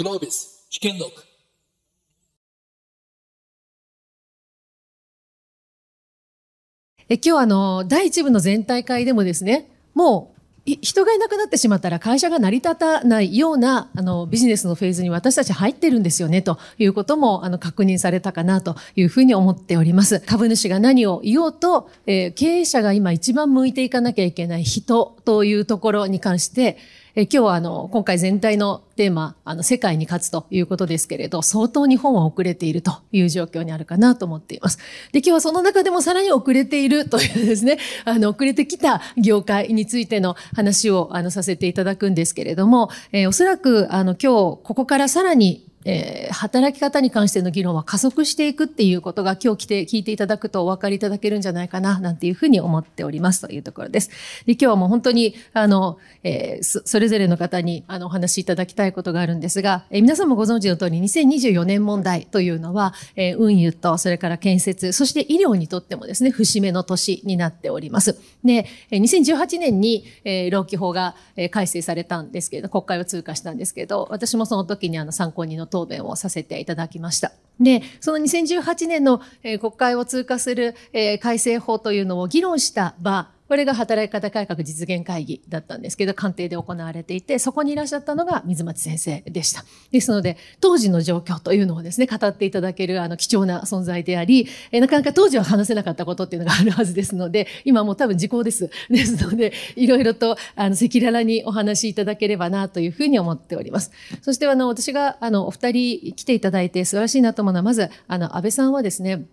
グロービス試験録え今日あの第一部の全体会でもですねもう人がいなくなってしまったら会社が成り立たないようなあのビジネスのフェーズに私たち入ってるんですよねということもあの確認されたかなというふうに思っております。株主が何を言おうと、えー経営者が今一番向いていかなきゃいけない人というところに関して、え今日はあの今回全体のテーマ、あの世界に勝つということですけれど、相当日本は遅れているという状況にあるかなと思っています。で、今日はその中でもさらに遅れているというですね、あの遅れてきた業界についての話をあのさせていただくんですけれども、えーおそらくあの今日ここからさらにえー働き方に関しての議論は加速していくっていうことが今日来て聞いていただくとお分かりいただけるんじゃないかななんていうふうに思っておりますというところです。で今日はもう本当にあの、えーそそれぞれの方にあのお話しいただきたいことがあるんですが、えー皆さんもご存知の通り2024年問題というのは、えー運輸とそれから建設そして医療にとってもですね節目の年になっております。でえー2018年に、えー労基法が、えー改正されたんですけれど国会を通過したんですけど私もその時にあの参考人の答弁をさせていただきました。でその2018年の、えー国会を通過する、えー改正法というのを議論した場これが働き方改革実現会議だったんですけど、官邸で行われていて、そこにいらっしゃったのが水町先生でした。ですので、当時の状況というのをですね、語っていただけるあの貴重な存在であり、えなかなか当時は話せなかったことっていうのがあるはずですので、今もう多分時効です。ですので、いろいろとあの赤裸々にお話しいただければなというふうに思っております。そしてあの、私があの、お二人来ていただいて素晴らしいなと思うのは、まず、あの、安倍さんはですね、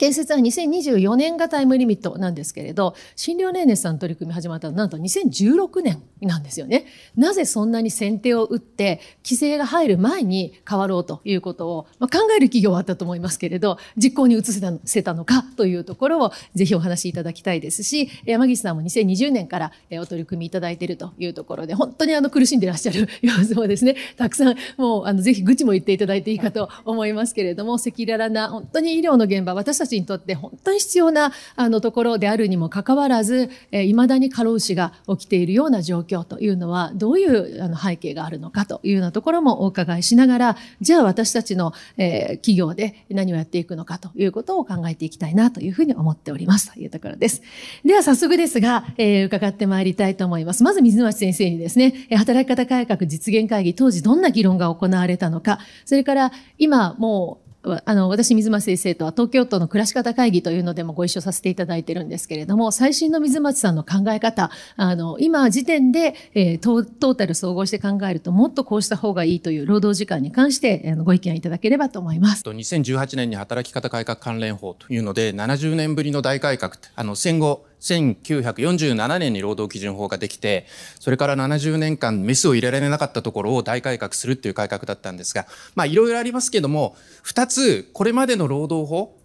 建設は2024年がタイムリミットなんですけれど、診療年熱さんの取り組み始まったのはなんと2016年なんですよね。なぜそんなに先手を打って、規制が入る前に変わろうということを、まあ、考える企業はあったと思いますけれど、実行に移せたせたのかというところをぜひお話しいただきたいですし、山岸さんも2020年からえーお取り組みいただいているというところで、本当にあの苦しんでいらっしゃる 様子もですね、たくさんもうあのぜひ愚痴も言っていただいていいかと思いますけれども、赤裸々な本当に医療の現場、私たちにとって本当に必要なあのところであるにもかかわらず、えー、未だに過労死が起きているような状況というのは、どういうあの背景があるのかというようなところもお伺いしながら、じゃあ私たちの、えー企業で何をやっていくのかということを考えていきたいなというふうに思っておりますというところです。では早速ですが、えー伺ってまいりたいと思います。まず水町先生にですね、え働き方改革実現会議、当時どんな議論が行われたのか、それから今もうあの、私、水町先生とは東京都の暮らし方会議というのでもご一緒させていただいてるんですけれども、最新の水町さんの考え方、あの、今時点で、えートータル総合して考えると、もっとこうした方がいいという労働時間に関して、あのご意見いただければと思います。2018年に働き方改革関連法というので70年ぶりの大改革あの戦後1947年に労働基準法ができてそれから70年間メスを入れられなかったところを大改革するっていう改革だったんですがまあいろいろありますけども2つこれまでの労働法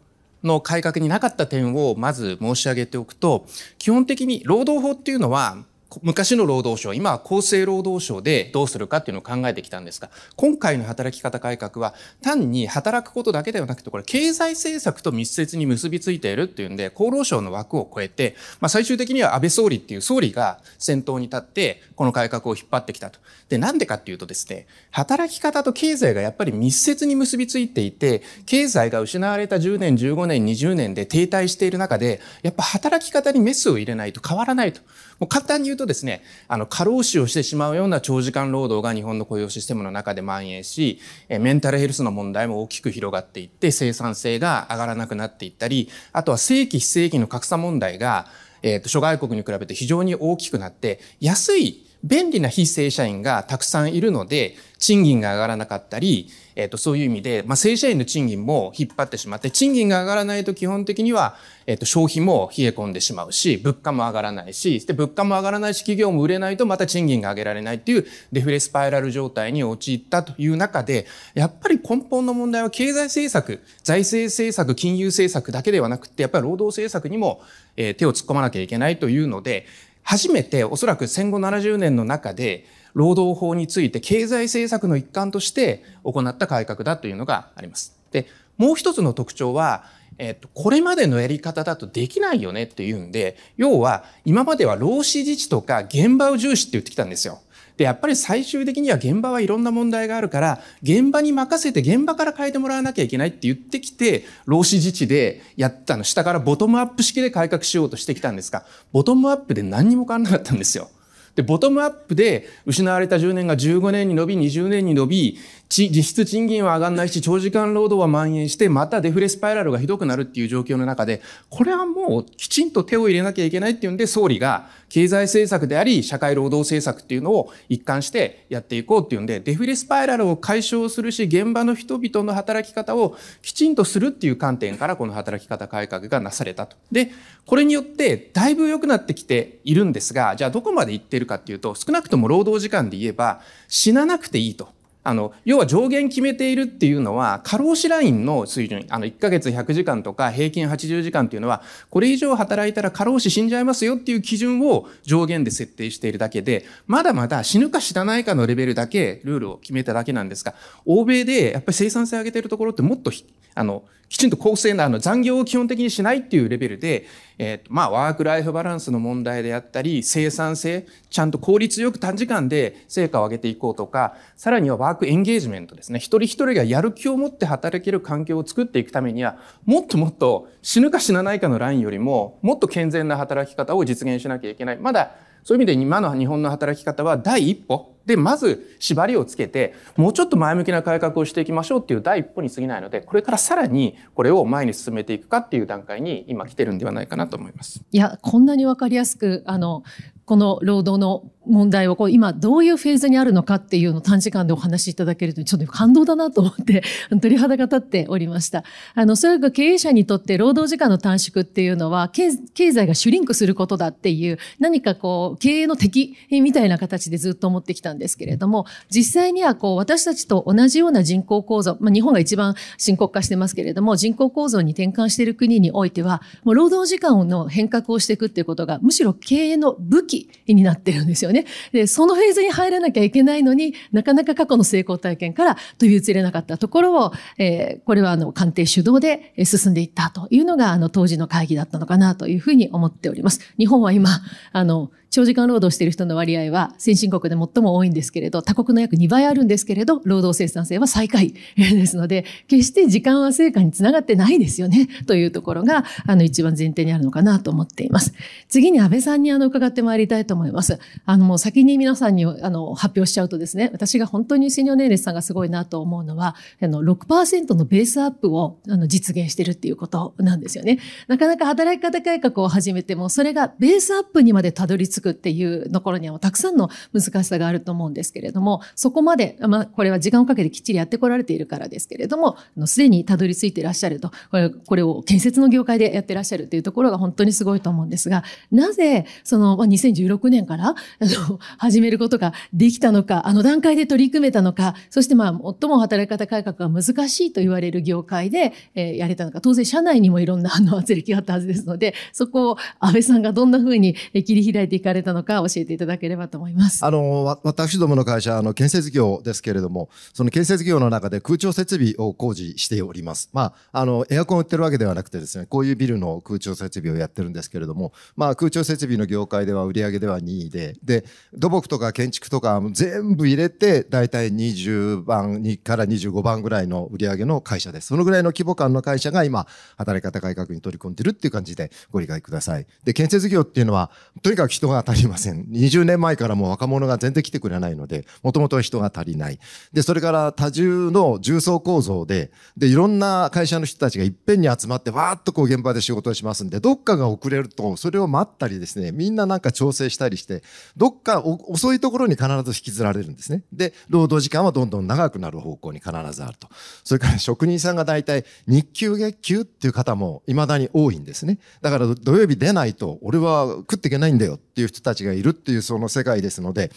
の改革になかった点をまず申し上げておくと基本的に労働法っていうのは昔の労働省今は厚生労働省でどうするかっていうのを考えてきたんですが今回の働き方改革は単に働くことだけではなくてこれ経済政策と密接に結びついているっていうんで厚労省の枠を超えて、まあ、最終的には安倍総理っていう総理が先頭に立ってこの改革を引っ張ってきたと。でなんでかっていうとですね働き方と経済がやっぱり密接に結びついていて経済が失われた10年15年20年で停滞している中でやっぱ働き方にメスを入れないと変わらないと。もう簡単に言うとですね、あの、過労死をしてしまうような長時間労働が日本の雇用システムの中で蔓延し、メンタルヘルスの問題も大きく広がっていって、生産性が上がらなくなっていったり、あとは正規非正規の格差問題が、えっ、と、諸外国に比べて非常に大きくなって、安い便利な非正社員がたくさんいるので、賃金が上がらなかったり、えっ、と、そういう意味で、まあ、正社員の賃金も引っ張ってしまって、賃金が上がらないと基本的には、えっ、と、消費も冷え込んでしまうし、物価も上がらないし、で、物価も上がらないし、企業も売れないとまた賃金が上げられないっていうデフレスパイラル状態に陥ったという中で、やっぱり根本の問題は経済政策、財政政策、金融政策だけではなくて、やっぱり労働政策にも、え手を突っ込まなきゃいけないというので、初めておそらく戦後70年の中で労働法について経済政策の一環として行った改革だというのがあります。で、もう一つの特徴は、えっと、これまでのやり方だとできないよねっていうんで、要は今までは労使自治とか現場を重視って言ってきたんですよ。で、やっぱり最終的には現場はいろんな問題があるから、現場に任せて現場から変えてもらわなきゃいけないって言ってきて、労使自治でやったの、下からボトムアップ式で改革しようとしてきたんですが、ボトムアップで何にも変わらなかったんですよ。で、ボトムアップで失われた10年が15年に伸び、20年に伸び、実質賃金は上がんないし、長時間労働は蔓延して、またデフレスパイラルがひどくなるっていう状況の中で、これはもうきちんと手を入れなきゃいけないっていうんで、総理が経済政策であり、社会労働政策っていうのを一貫してやっていこうっていうんで、デフレスパイラルを解消するし、現場の人々の働き方をきちんとするっていう観点から、この働き方改革がなされたと。で、これによって、だいぶ良くなってきているんですが、じゃあどこまでいってるかっていうと、少なくとも労働時間で言えば、死ななくていいと。あの、要は上限決めているっていうのは、過労死ラインの水準、あの、1ヶ月100時間とか平均80時間っていうのは、これ以上働いたら過労死死んじゃいますよっていう基準を上限で設定しているだけで、まだまだ死ぬか死なないかのレベルだけルールを決めただけなんですが、欧米でやっぱり生産性上げてるところってもっと、あの、きちんと公正なあの残業を基本的にしないっていうレベルで、えっー、まあワークライフバランスの問題であったり、生産性、ちゃんと効率よく短時間で成果を上げていこうとか、さらにはワークエンゲージメントですね。一人一人がやる気を持って働ける環境を作っていくためには、もっともっと死ぬか死なないかのラインよりも、もっと健全な働き方を実現しなきゃいけない。まだそういう意味で今の日本の働き方は第一歩で、まず縛りをつけて、もうちょっと前向きな改革をしていきましょうっていう第一歩に過ぎないので、これからさらにこれを前に進めていくかっていう段階に今来てるんではないかなと思います。いや、こんなに分かりやすく、あの、この労働の問題をこう今どういうフェーズにあるのかっていうのを短時間でお話しいただけるとちょっと感動だなと思って 鳥肌が立っておりました。あの、それが経営者にとって労働時間の短縮っていうのは経済がシュリンクすることだっていう何かこう経営の敵みたいな形でずっと思ってきたんですけれども実際にはこう私たちと同じような人口構造、まあ、日本が一番深刻化してますけれども人口構造に転換している国においてはもう労働時間の変革をしていくっていうことがむしろ経営の武器になってるんですよね。ねで、そのフェーズに入らなきゃいけないのになかなか過去の成功体験から飛び移れなかったところを、えー、これはあの官邸主導で進んでいったというのがあの当時の会議だったのかなというふうに思っております。日本は今、あの、長時間労働している人の割合は先進国で最も多いんですけれど、他国の約2倍あるんですけれど、労働生産性は最下位 ですので、決して時間は成果につながってないですよね、というところが、あの、一番前提にあるのかなと思っています。次に安倍さんにあの、伺ってまいりたいと思います。あの、もう先に皆さんにあの、発表しちゃうとですね、私が本当にシニアネーレスさんがすごいなと思うのは、あの、6%のベースアップをあの実現してるっていうことなんですよね。なかなか働き方改革を始めても、それがベースアップにまでたどり着くっていうところにはたくさんの難しさがあると思うんですけれども、そこまで、まあ、これは時間をかけてきっちりやってこられているからですけれども、すでにたどり着いていらっしゃると、これこれを建設の業界でやってらっしゃるというところが本当にすごいと思うんですが、なぜ、その、ま、2016年から、の、始めることができたのか、あの段階で取り組めたのか、そしてまあ、最も働き方改革が難しいと言われる業界で、えー、やれたのか、当然社内にもいろんなあの圧力があったはずですので、そこを安倍さんがどんなふうに切り開いていかれたのか教えていただければと思います。あの、私どもの会社、あの、建設業ですけれども、その建設業の中で空調設備を工事しております。まあ、あの、エアコン売ってるわけではなくてですね、こういうビルの空調設備をやってるんですけれども、まあ、空調設備の業界では売上では2位で、で、土木とか建築とか全部入れて、だいたい20番から25番ぐらいの売り上げの会社です。そのぐらいの規模感の会社が今、働き方改革に取り組んでるっていう感じでご理解ください。で、建設業っていうのは、とにかく人が足りません。20年前からもう若者が全然来てくれないので、もともとは人が足りない。で、それから多重の重層構造で、で、いろんな会社の人たちがいっぺんに集まって、わーっとこう現場で仕事をしますんで、どっかが遅れると、それを待ったりですね、みんななんか調整したりして、どっか遅いところに必ず引きずられるんですね。で、労働時間はどんどん長くなる方向に必ずあると。それから職人さんが大体日給月給っていう方も未だに多いんですね。だから土曜日出ないと俺は食っていけないんだよっていう人たちがいるっていうその世界ですので、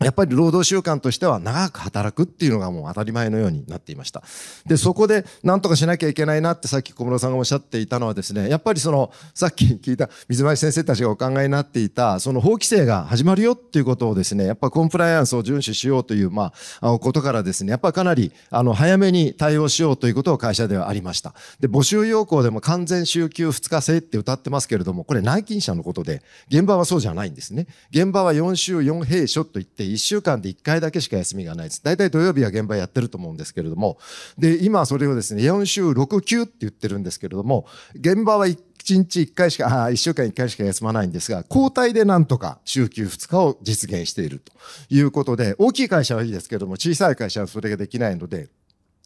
やっぱり労働習慣としては長く働くっていうのがもう当たり前のようになっていました。で、そこで何とかしなきゃいけないなってさっき小室さんがおっしゃっていたのはですね、やっぱりその、さっき聞いた水前先生たちがお考えになっていた、その法規制が始まるよっていうことをですね、やっぱコンプライアンスを遵守しようという、まあ、ことからですね、やっぱかなり、あの、早めに対応しようということを会社ではありました。で、募集要項でも完全週休2日制って歌ってますけれども、これ内勤者のことで、現場はそうじゃないんですね。現場は4週4平所と言って1週間で1回だけしか休みがないです。大体土曜日は現場やってると思うんですけれども、で、今それをですね、4週6、9って言ってるんですけれども、現場は1日1回しか、あ1週間1回しか休まないんですが、交代でなんとか週休2日を実現しているということで、大きい会社はいいですけども、小さい会社はそれができないので、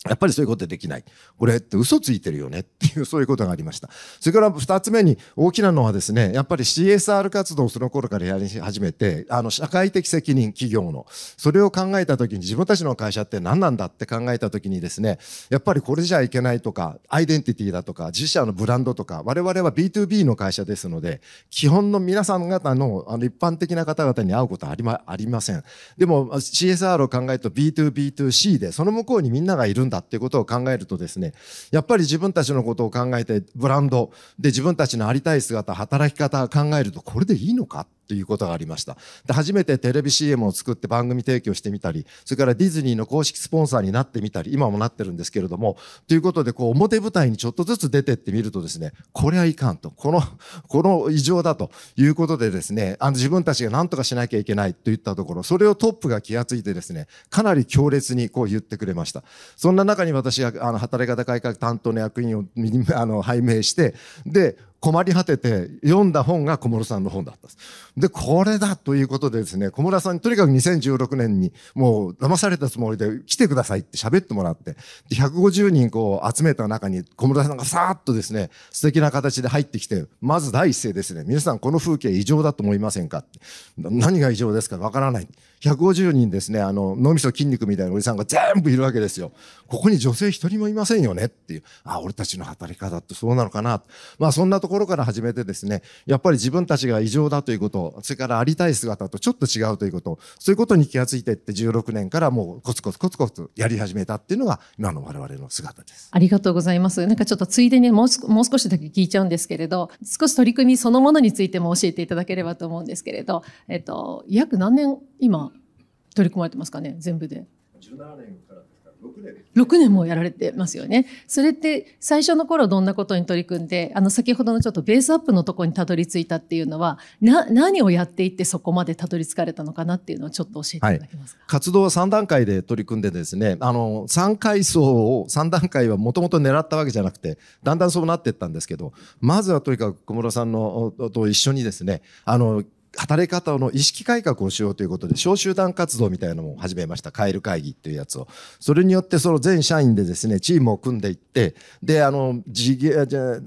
やっぱりそういうことできない。これって嘘ついてるよねっていう、そういうことがありました。それから二つ目に大きなのはですね、やっぱり CSR 活動をその頃からやり始めて、あの、社会的責任企業の、それを考えたときに自分たちの会社って何なんだって考えたときにですね、やっぱりこれじゃいけないとか、アイデンティティだとか、自社のブランドとか、我々は B2B の会社ですので、基本の皆さん方の、あの、一般的な方々に会うことはありま、ありません。でも CSR を考えると B2B2C で、その向こうにみんながいるんだだっていうことを考えるとですね、やっぱり自分たちのことを考えて、ブランドで自分たちのありたい姿、働き方を考えると、これでいいのかということがありました。で、初めてテレビ CM を作って番組提供してみたり、それからディズニーの公式スポンサーになってみたり、今もなってるんですけれども、ということで、こう、表舞台にちょっとずつ出てってみるとですね、これはいかんと、この、この異常だということでですね、あの自分たちが何とかしなきゃいけないといったところ、それをトップが気がついてですね、かなり強烈にこう言ってくれました。そんな中に私が、あの、働き方改革担当の役員を、あの、拝命して、で、困り果てて読んだ本が小室さんの本だったんです。で、これだということでですね、小室さんにとにかく2016年にもう騙されたつもりで来てくださいって喋ってもらって、で150人こう集めた中に小室さんがさーっとですね、素敵な形で入ってきて、まず第一声ですね、皆さんこの風景異常だと思いませんか。何が異常ですかわからない。150人ですね、あの、脳みそ筋肉みたいなおじさんが全部いるわけですよ。ここに女性一人もいませんよねっていう。あ、俺たちの働き方ってそうなのかな。まあそんなところから始めてですね、やっぱり自分たちが異常だということ、それからありたい姿とちょっと違うということ、そういうことに気がついていって16年からもうコツコツコツコツやり始めたっていうのが今の我々の姿です。ありがとうございます。なんかちょっとついでにもうもう少しだけ聞いちゃうんですけれど、少し取り組みそのものについても教えていただければと思うんですけれど、えっと、約何年今取り組まれてますかね全部で。17年から6年6年もやられてますよね。それって最初の頃どんなことに取り組んで、あの先ほどのちょっとベースアップのところにたどり着いたっていうのは、な、何をやっていってそこまでたどり着かれたのかなっていうのをちょっと教えていただけますか？はい、活動は3段階で取り組んでですね、あの、3階層を、3段階はもともと狙ったわけじゃなくて、だんだんそうなっていったんですけど、まずはとにかく小室さんのと一緒にですね、あの、働き方の意識改革をしようということで、小集団活動みたいなのも始めました。カエル会議っていうやつを。それによってその全社員でですね、チームを組んでいって、で、あの、事業、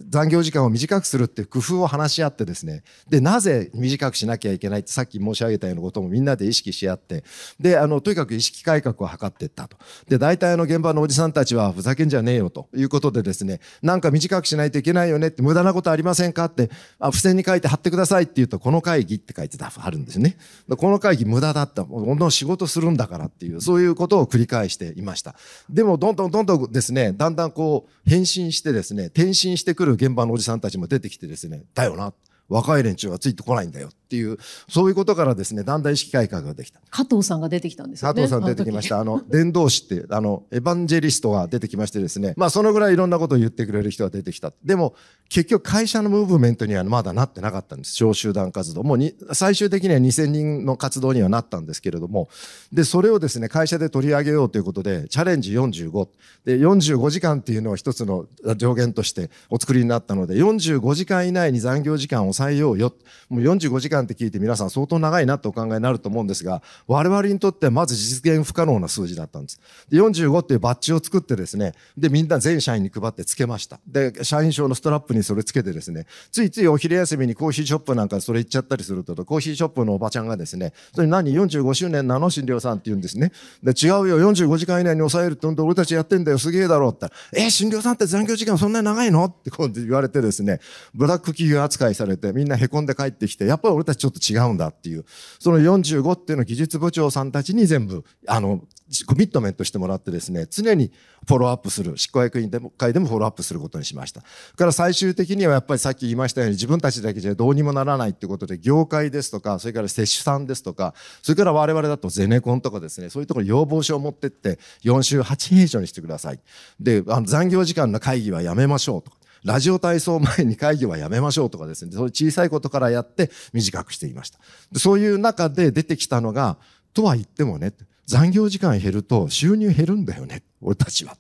残業時間を短くするっていう工夫を話し合ってですね、で、なぜ短くしなきゃいけないってさっき申し上げたようなこともみんなで意識し合って、で、あの、とにかく意識改革を図っていったと。で、大体の現場のおじさんたちはふざけんじゃねえよということでですね、なんか短くしないといけないよねって無駄なことありませんかって、あ、付箋に書いて貼ってくださいって言うと、この会議って書いてあるんですね。この会議無駄だった。どんどん仕事するんだからっていう、そういうことを繰り返していました。でも、どんどんどんどんですね、だんだんこう、変身してですね、転身してくる現場のおじさんたちも出てきてですね、だよな。若い連中はついてこないんだよっていう、そういうことからですね、だんだん意識改革ができた。加藤さんが出てきたんですよね。加藤さん出てきました。あの、伝道師って、あの、エヴァンジェリストが出てきましてですね、まあそのぐらいいろんなことを言ってくれる人が出てきた。でも、結局会社のムーブメントにはまだなってなかったんです。小集団活動。もうに、最終的には2000人の活動にはなったんですけれども、で、それをですね、会社で取り上げようということで、チャレンジ45。で、45時間っていうのを一つの上限としてお作りになったので、45時間以内に残業時間を抑えようよ。もう45時間って聞いて皆さん相当長いなとお考えになると思うんですが、我々にとってはまず実現不可能な数字だったんです。で45っていうバッジを作ってですね、で、みんな全社員に配ってつけました。で、社員証のストラップにそれつけてですね、ついついお昼休みにコーヒーショップなんかそれ行っちゃったりすると、コーヒーショップのおばちゃんがですね、それ何45周年なの診療さんって言うんですね。で、違うよ、45時間以内に抑えるってんで俺たちやってんだよ、すげえだろうって言ったら、え、診療さんって残業時間そんなに長いの？ってこう言われてですね、ブラック企業扱いされてみんな凹んで帰ってきて、やっぱり俺たちちょっと違うんだっていう、その45っていうの技術部長さんたちに全部、あの、コミットメントしてもらってですね、常にフォローアップする、執行役員でも会でもフォローアップすることにしました。から最終的にはやっぱりさっき言いましたように自分たちだけじゃどうにもならないってことで、業界ですとか、それから接種さんですとか、それから我々だとゼネコンとかですね、そういうところ要望書を持ってって、4週8ページにしてください。で、あの残業時間の会議はやめましょうとか。ラジオ体操前に会議はやめましょうとかですね、そういう小さいことからやって短くしていました。そういう中で出てきたのが、とは言ってもね、残業時間減ると収入減るんだよね、俺たちは。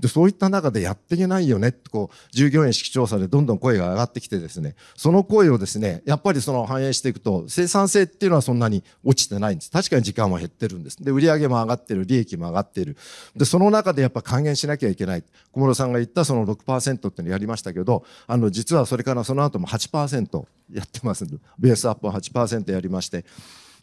で、そういった中でやっていけないよね、こう、従業員式調査でどんどん声が上がってきてですね、その声をですね、やっぱりその反映していくと、生産性っていうのはそんなに落ちてないんです。確かに時間は減ってるんです。で、売上も上がってる、利益も上がってる。で、その中でやっぱ還元しなきゃいけない。小室さんが言ったその6%っていうのやりましたけど、あの、実はそれからその後も8%やってますベースアップは8%やりまして、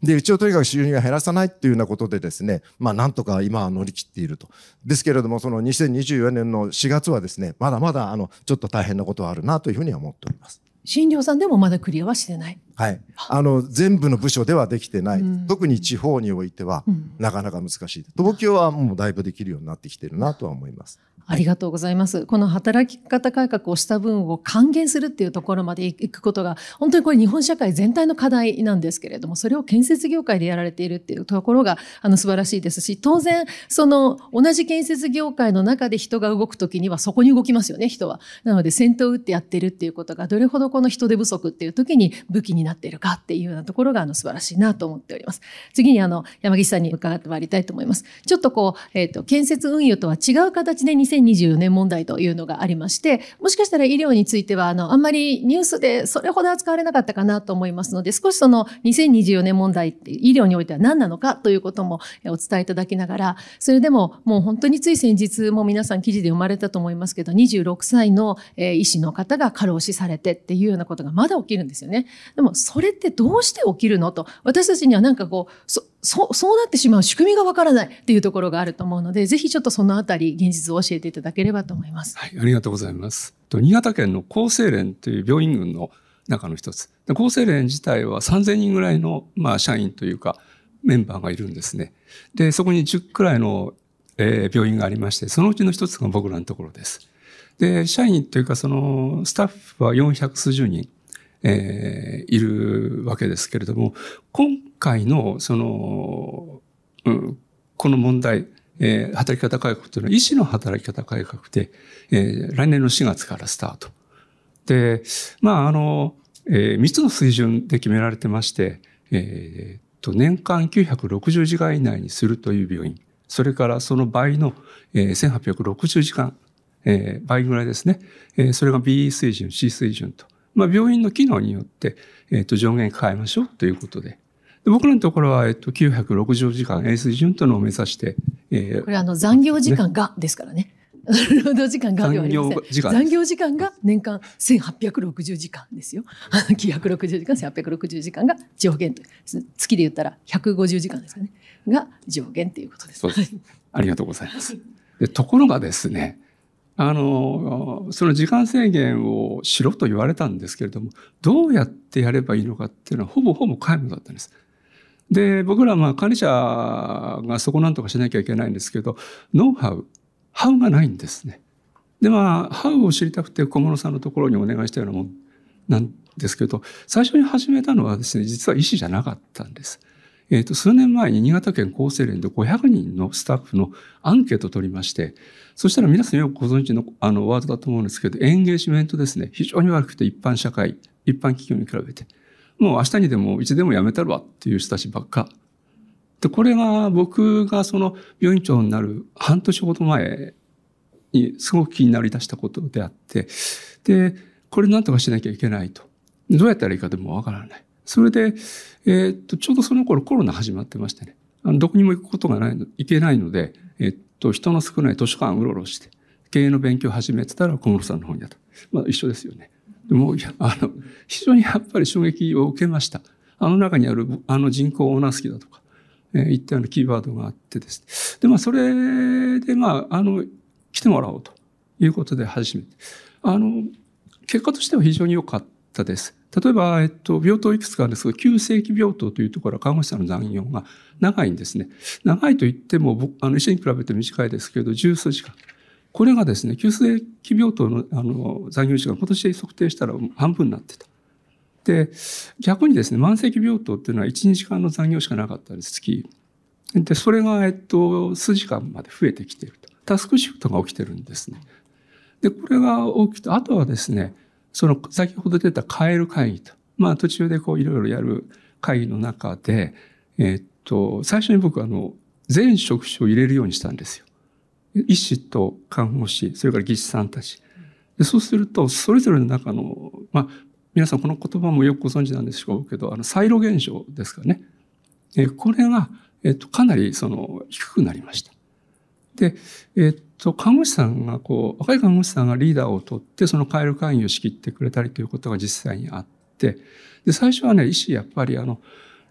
で、うちをとにかく収入を減らさないっていうようなことでですね、まあなんとか今は乗り切っていると。ですけれども、その2024年の4月はですね、まだまだあの、ちょっと大変なことはあるなというふうには思っております。診療さんでもまだクリアはしてない。はい。あの、全部の部署ではできてない。うん、特に地方においては、なかなか難しい。東京はもうだいぶできるようになってきてるなとは思います。ありがとうございます。この働き方改革をした分を還元するっていうところまで行くことが、本当にこれ日本社会全体の課題なんですけれども、それを建設業界でやられているっていうところが、あの、素晴らしいですし、当然、その、同じ建設業界の中で人が動くときにはそこに動きますよね、人は。なので、先頭を打ってやってるっていうことが、どれほどこの人手不足っていう時に武器になっているかっていうようなところが、あの、素晴らしいなと思っております。次に、あの、山岸さんに伺ってまいりたいと思います。ちょっとこう、えっ、ー、と、建設運輸とは違う形で2024年問題というのがありまして、もしかしたら医療については、あの、あんまりニュースでそれほど扱われなかったかなと思いますので、少しその2024年問題って医療においては何なのかということもお伝えいただきながら、それでももう本当につい先日も皆さん記事で生まれたと思いますけど、26歳の医師の方が過労死されてっていうようなことがまだ起きるんですよね。でもそれってどうして起きるのと、私たちにはなんかこう、そそう、そうなってしまう仕組みがわからないっていうところがあると思うので、ぜひちょっとそのあたり、現実を教えていただければと思います。はい、ありがとうございます。と新潟県の厚生連という病院群の中の一つ。厚生連自体は3000人ぐらいの、まあ、社員というか、メンバーがいるんですね。で、そこに10くらいの、えー、病院がありまして、そのうちの一つが僕らのところです。で、社員というか、その、スタッフは400数十人。えー、いるわけですけれども、今回の、その、うん、この問題、えー、働き方改革というのは医師の働き方改革で、えー、来年の4月からスタート。で、まあ、あの、えー、3つの水準で決められてまして、えー、と年間960時間以内にするという病院、それからその倍の、えー、1860時間、えー、倍ぐらいですね、えー、それが B 水準、C 水準と。まあ、病院の機能によって、えっ、ー、と、上限変えましょうということで。で僕らのところは、えっと、960時間 A 水準というのを目指して、えー、これあの、残業時間がですからね。労働時間が残業時間。残業時間が年間1860時間ですよ。960時間、1860時間が上限と。月で言ったら150時間ですかね。が上限ということです。です。ありがとうございます。でところがですね、あの、その時間制限をしろと言われたんですけれども、どうやってやればいいのかっていうのはほぼほぼ皆無だったんです。で、僕らまあ管理者がそこなんとかしなきゃいけないんですけど、ノウハウ、ハウがないんですね。で、まあ、ハウを知りたくて小室さんのところにお願いしたようなもんなんですけど、最初に始めたのはですね、実は医師じゃなかったんです。えっ、ー、と、数年前に新潟県厚生連で500人のスタッフのアンケートを取りまして、そしたら皆さんよくご存知のあのワードだと思うんですけど、エンゲージメントですね。非常に悪くて一般社会、一般企業に比べて。もう明日にでもいつでも辞めたるわっていう人たちばっか。で、これが僕がその病院長になる半年ほど前にすごく気になり出したことであって、で、これなんとかしなきゃいけないと。どうやったらいいかでもわからない。それで、えー、っと、ちょうどその頃コロナ始まってましてね、あのどこにも行くことがないの、行けないので、えー、っと、人の少ない図書館うろうろして、経営の勉強を始めてたら小室さんの本屋と。まあ一緒ですよね。でも、あの、非常にやっぱり衝撃を受けました。あの中にある、あの人口オーナー好きだとか、えー、いったようなキーワードがあってです。で、まあそれで、まあ、あの、来てもらおうということで始めて。あの、結果としては非常に良かったです。例えば、えっと、病棟いくつかあるんですけど、急性期病棟というところは看護師さんの残業が長いんですね。長いと言っても、あの、医師に比べて短いですけど、十数時間。これがですね、急性期病棟のあの残業時間、今年測定したら半分になってた。で、逆にですね、慢性期病棟っていうのは1、2時間の残業しかなかったんです、月。で、それが、えっと、数時間まで増えてきていると。タスクシフトが起きてるんですね。で、これが起きて、あとはですね、その先ほど出たカエル会議と、まあ途中でこういろいろやる会議の中で、えっと、最初に僕あの、全職種を入れるようにしたんですよ。医師と看護師、それから技師さんたち。でそうすると、それぞれの中の、まあ、皆さんこの言葉もよくご存知なんでしょうけど、あの、サイロ現象ですかね。えこれが、えっと、かなりその、低くなりました。で、えっと、看護師さんがこう、若い看護師さんがリーダーを取って、そのカエル会議を仕切ってくれたりということが実際にあって、で、最初はね、医師やっぱりあの、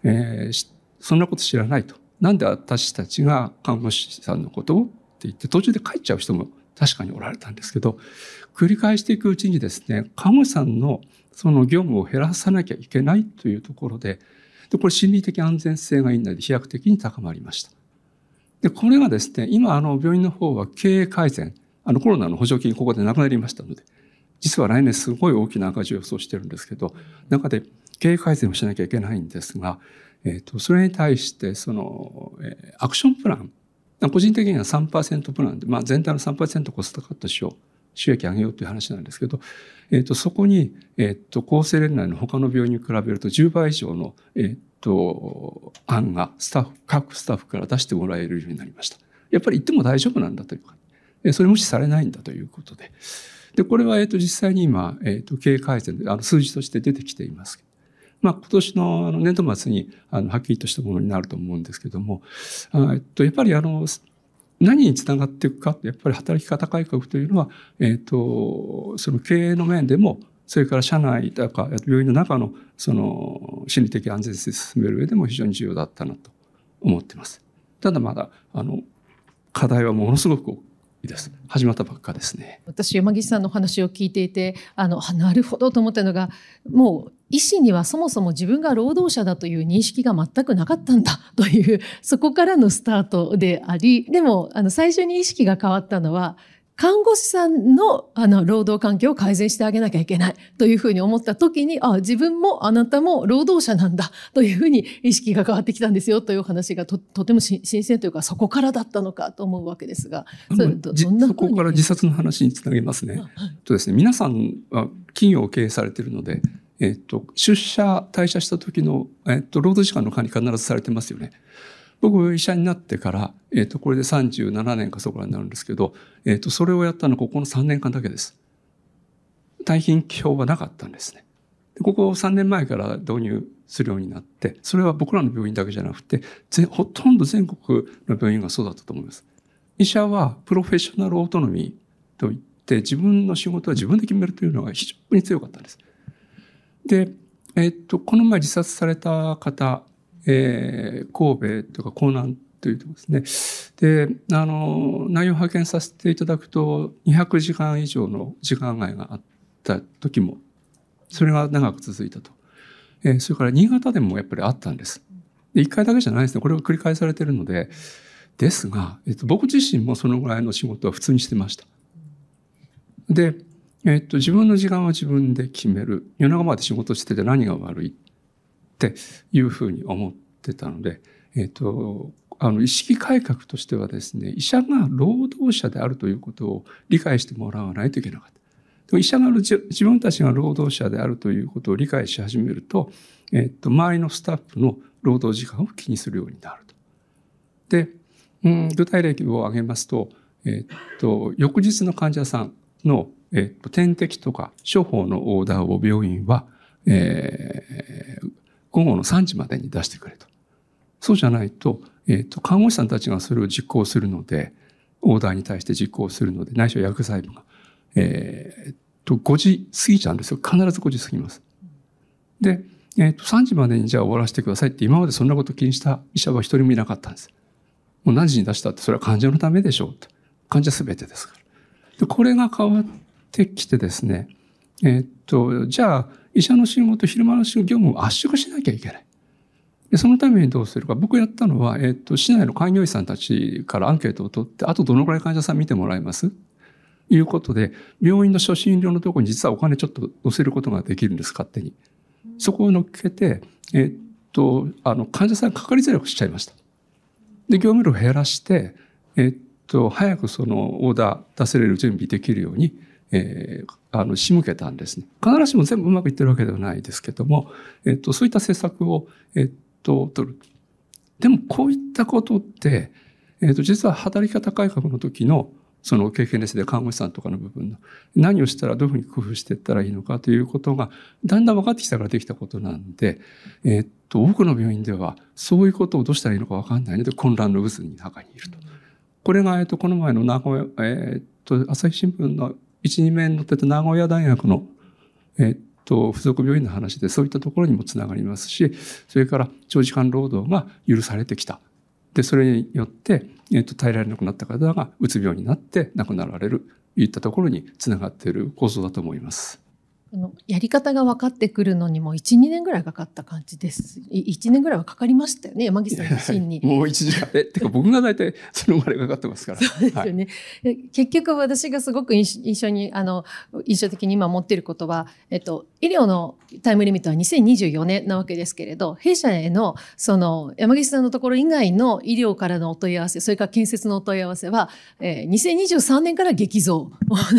えー、そんなこと知らないと。なんで私たちが看護師さんのことをって言って途中で帰っちゃう人も確かにおられたんですけど、繰り返していくうちにですね、看護師さんのその業務を減らさなきゃいけないというところで、でこれ心理的安全性がいいので飛躍的に高まりました。で、これがですね、今あの病院の方は経営改善、あのコロナの補助金ここでなくなりましたので、実は来年すごい大きな赤字を予想してるんですけど、中で経営改善をしなきゃいけないんですが、えっ、ー、と、それに対して、その、えー、アクションプラン、個人的には3%プランで、まあ全体の3%コストカットしよう。収益上げようという話なんですけど、えっ、ー、と、そこに、えっ、と、厚生連内の他の病院に比べると10倍以上の、えっ、と、案がスタッフ、各スタッフから出してもらえるようになりました。やっぱり言っても大丈夫なんだというか、それ無視されないんだということで。で、これは、えっ、と、実際に今、えっ、と、経営改善で、あの、数字として出てきていますまあ、今年のあの年度末にあのはっきりとしたものになると思うんですけども、えっと、やっぱりあの何につながっていくかってやっぱり働き方改革というのは、えっと、その経営の面でもそれから社内とか病院の中のその心理的安全性を進める上でも非常に重要だったなと思っています。ただまだあの課題はものすごくです。始まったばっかですね。私山岸さんの話を聞いていて、あのなるほどと思ったのが、もう医師にはそもそも自分が労働者だという認識が全くなかったんだ というそこからのスタートであり、でもあの最初に意識が変わったのは。看護師さんのあの労働環境を改善してあげなきゃいけないというふうに思った時に、あ自分もあなたも労働者なんだというふうに意識が変わってきたんですよという話がととても新鮮というかそこからだったのかと思うわけですが、そんなそこから自殺の話につなげますね。はい、とですね皆さんは企業を経営されているので、えっと、出社退社した時の、えっと、労働時間の管理必ずされてますよね。僕医者になってから、えっ、と、これで37年かそこらになるんですけど、えっ、と、それをやったのはここの3年間だけです。退勤表はなかったんですね。ここ3年前から導入するようになって、それは僕らの病院だけじゃなくて、ほとんど全国の病院がそうだったと思います。医者はプロフェッショナルオートノミーといって、自分の仕事は自分で決めるというのが非常に強かったんです。で、えっと、この前自殺された方えー、神戸とか江南というとですね。で、あの、内容を派遣させていただくと、200時間以上の時間外があった時も、それが長く続いたと。えー、それから新潟でもやっぱりあったんです。で、1回だけじゃないですね。これが繰り返されてるので、ですが、えっと、僕自身もそのぐらいの仕事は普通にしてました。で、えっと、自分の時間は自分で決める。夜中まで仕事してて何が悪いっていうふうに思ってたので、えっ、と、あの意識改革としてはですね、医者が労働者であるということを理解してもらわないといけなかった。でも医者が自分たちが労働者であるということを理解し始めると、えっ、と、周りのスタッフの労働時間を気にするようになると。で、うん、具体例を挙げますと、えっ、と、翌日の患者さんの、えっ、と、点滴とか処方のオーダーを病院は、えー、午後の3時までに出してくれと。そうじゃないと、え、ー、と、看護師さんたちがそれを実行するので、オーダーに対して実行するので、内緒薬剤部が、え、ー、と、5時過ぎちゃうんですよ。必ず5時過ぎます。で、え、ー、と、3時までにじゃあ終わらせてくださいって今までそんなこと気にした医者は一人もいなかったんです。もう何時に出したってそれは患者のためでしょうと。患者すべてですから。で、これが変わってきてですね、えっ、と、じゃあ、医者の仕事、昼間の仕事業務を圧縮しなきゃいけない。でそのためにどうするか。僕やったのは、えっ、と、市内の開業医さんたちからアンケートを取って、あとどのくらい患者さん見てもらえます？いうことで、病院の初診料のところに実はお金ちょっと載せることができるんです、勝手に。そこを乗っけて、えっと、あの、患者さんかかりづらくしちゃいました。で、業務量を減らして、えっと、早くそのオーダー出せれる準備できるように、えー、あの仕向けたんですね。必ずしも全部うまくいってるわけではないですけども、えっと、そういった政策を、えっと、取る。でもこういったことって、えっ、と、実は働き方改革の時のその経験レスで看護師さんとかの部分の何をしたらどういうふうに工夫していったらいいのかということがだんだん分かってきたからできたことなんで、え、っと多くの病院ではそういうことをどうしたらいいのか分かんないので混乱の渦に中にいると。これが、え、っとこの前の名古屋、え、っと朝日新聞の一二面に載ってた名古屋大学の、え、っと付属病院の話でそういったところにもつながりますしそれから長時間労働が許されてきた。でそれによってえー、と耐えられなくなった方がうつ病になって亡くなられるといったところにつながっている構造だと思います。のやり方が分かってくるのにも12年ぐらいかかった感じです1年ぐらいはかかりましたよね山岸さん自身に。もう1時間えてか僕が大体そのぐらいかかってますから。そうですよね、はい、結局私がすごく印象にあの印象的に今持っていることは、えっと、医療のタイムリミットは2024年なわけですけれど弊社へのその山岸さんのところ以外の医療からのお問い合わせそれから建設のお問い合わせは、えー、2023年から激増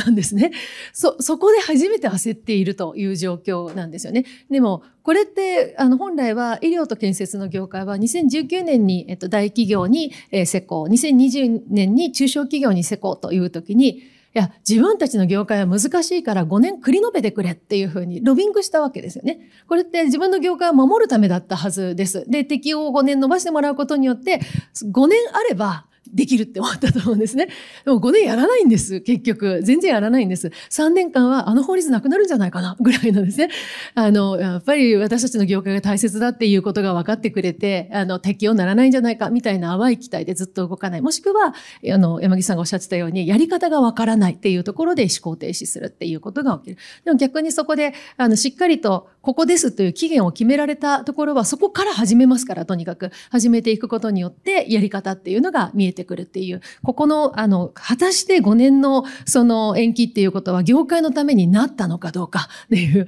なんですね。そそこで初めて焦っているという状況なんですよね。でもこれってあの本来は医療と建設の業界は2019年に、えっと、大企業に、え、施工2020年に中小企業に施工という時にいや、自分たちの業界は難しいから5年繰り延べてくれっていうふうにロビングしたわけですよね。これって自分の業界を守るためだったはずです。で、適用を5年延ばしてもらうことによって、5年あればできるって思ったと思うんですね。でも5年やらないんです、結局。全然やらないんです。3年間はあの法律なくなるんじゃないかな、ぐらいなんですね。あの、やっぱり私たちの業界が大切だっていうことが分かってくれて、あの、適用ならないんじゃないか、みたいな淡い期待でずっと動かない。もしくは、あの、山木さんがおっしゃってたように、やり方が分からないっていうところで思考停止するっていうことが起きる。でも逆にそこで、あの、しっかりと、ここですという期限を決められたところは、そこから始めますから、とにかく。始めていくことによって、やり方っていうのが見えてくるっていう。ここの、あの、果たして5年のその延期っていうことは業界のためになったのかどうかっていう、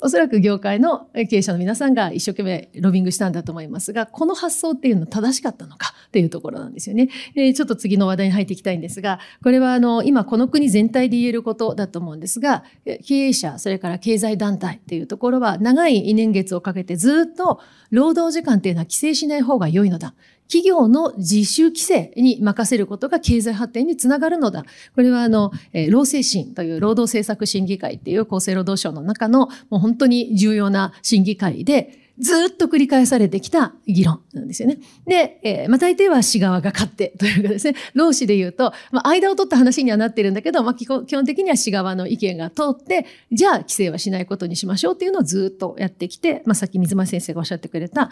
おそらく業界の経営者の皆さんが一生懸命ロビングしたんだと思いますが、この発想っていうのは正しかったのかっていうところなんですよね。でちょっと次の話題に入っていきたいんですが、これはあの、今この国全体で言えることだと思うんですが、経営者、それから経済団体っていうところは長い年月をかけてずっと労働時間っていうのは規制しない方が良いのだ。企業の自主規制に任せることが経済発展につながるのだ。これはあの、えー、労政審という労働政策審議会っていう厚生労働省の中のもう本当に重要な審議会で、ずっと繰り返されてきた議論なんですよね。で、えー、まあ大抵は市側が勝ってというかですね、労使で言うと、まあ間を取った話にはなってるんだけど、まあ基本的には市側の意見が通って、じゃあ規制はしないことにしましょうっていうのをずっとやってきて、まあさっき水間先生がおっしゃってくれた、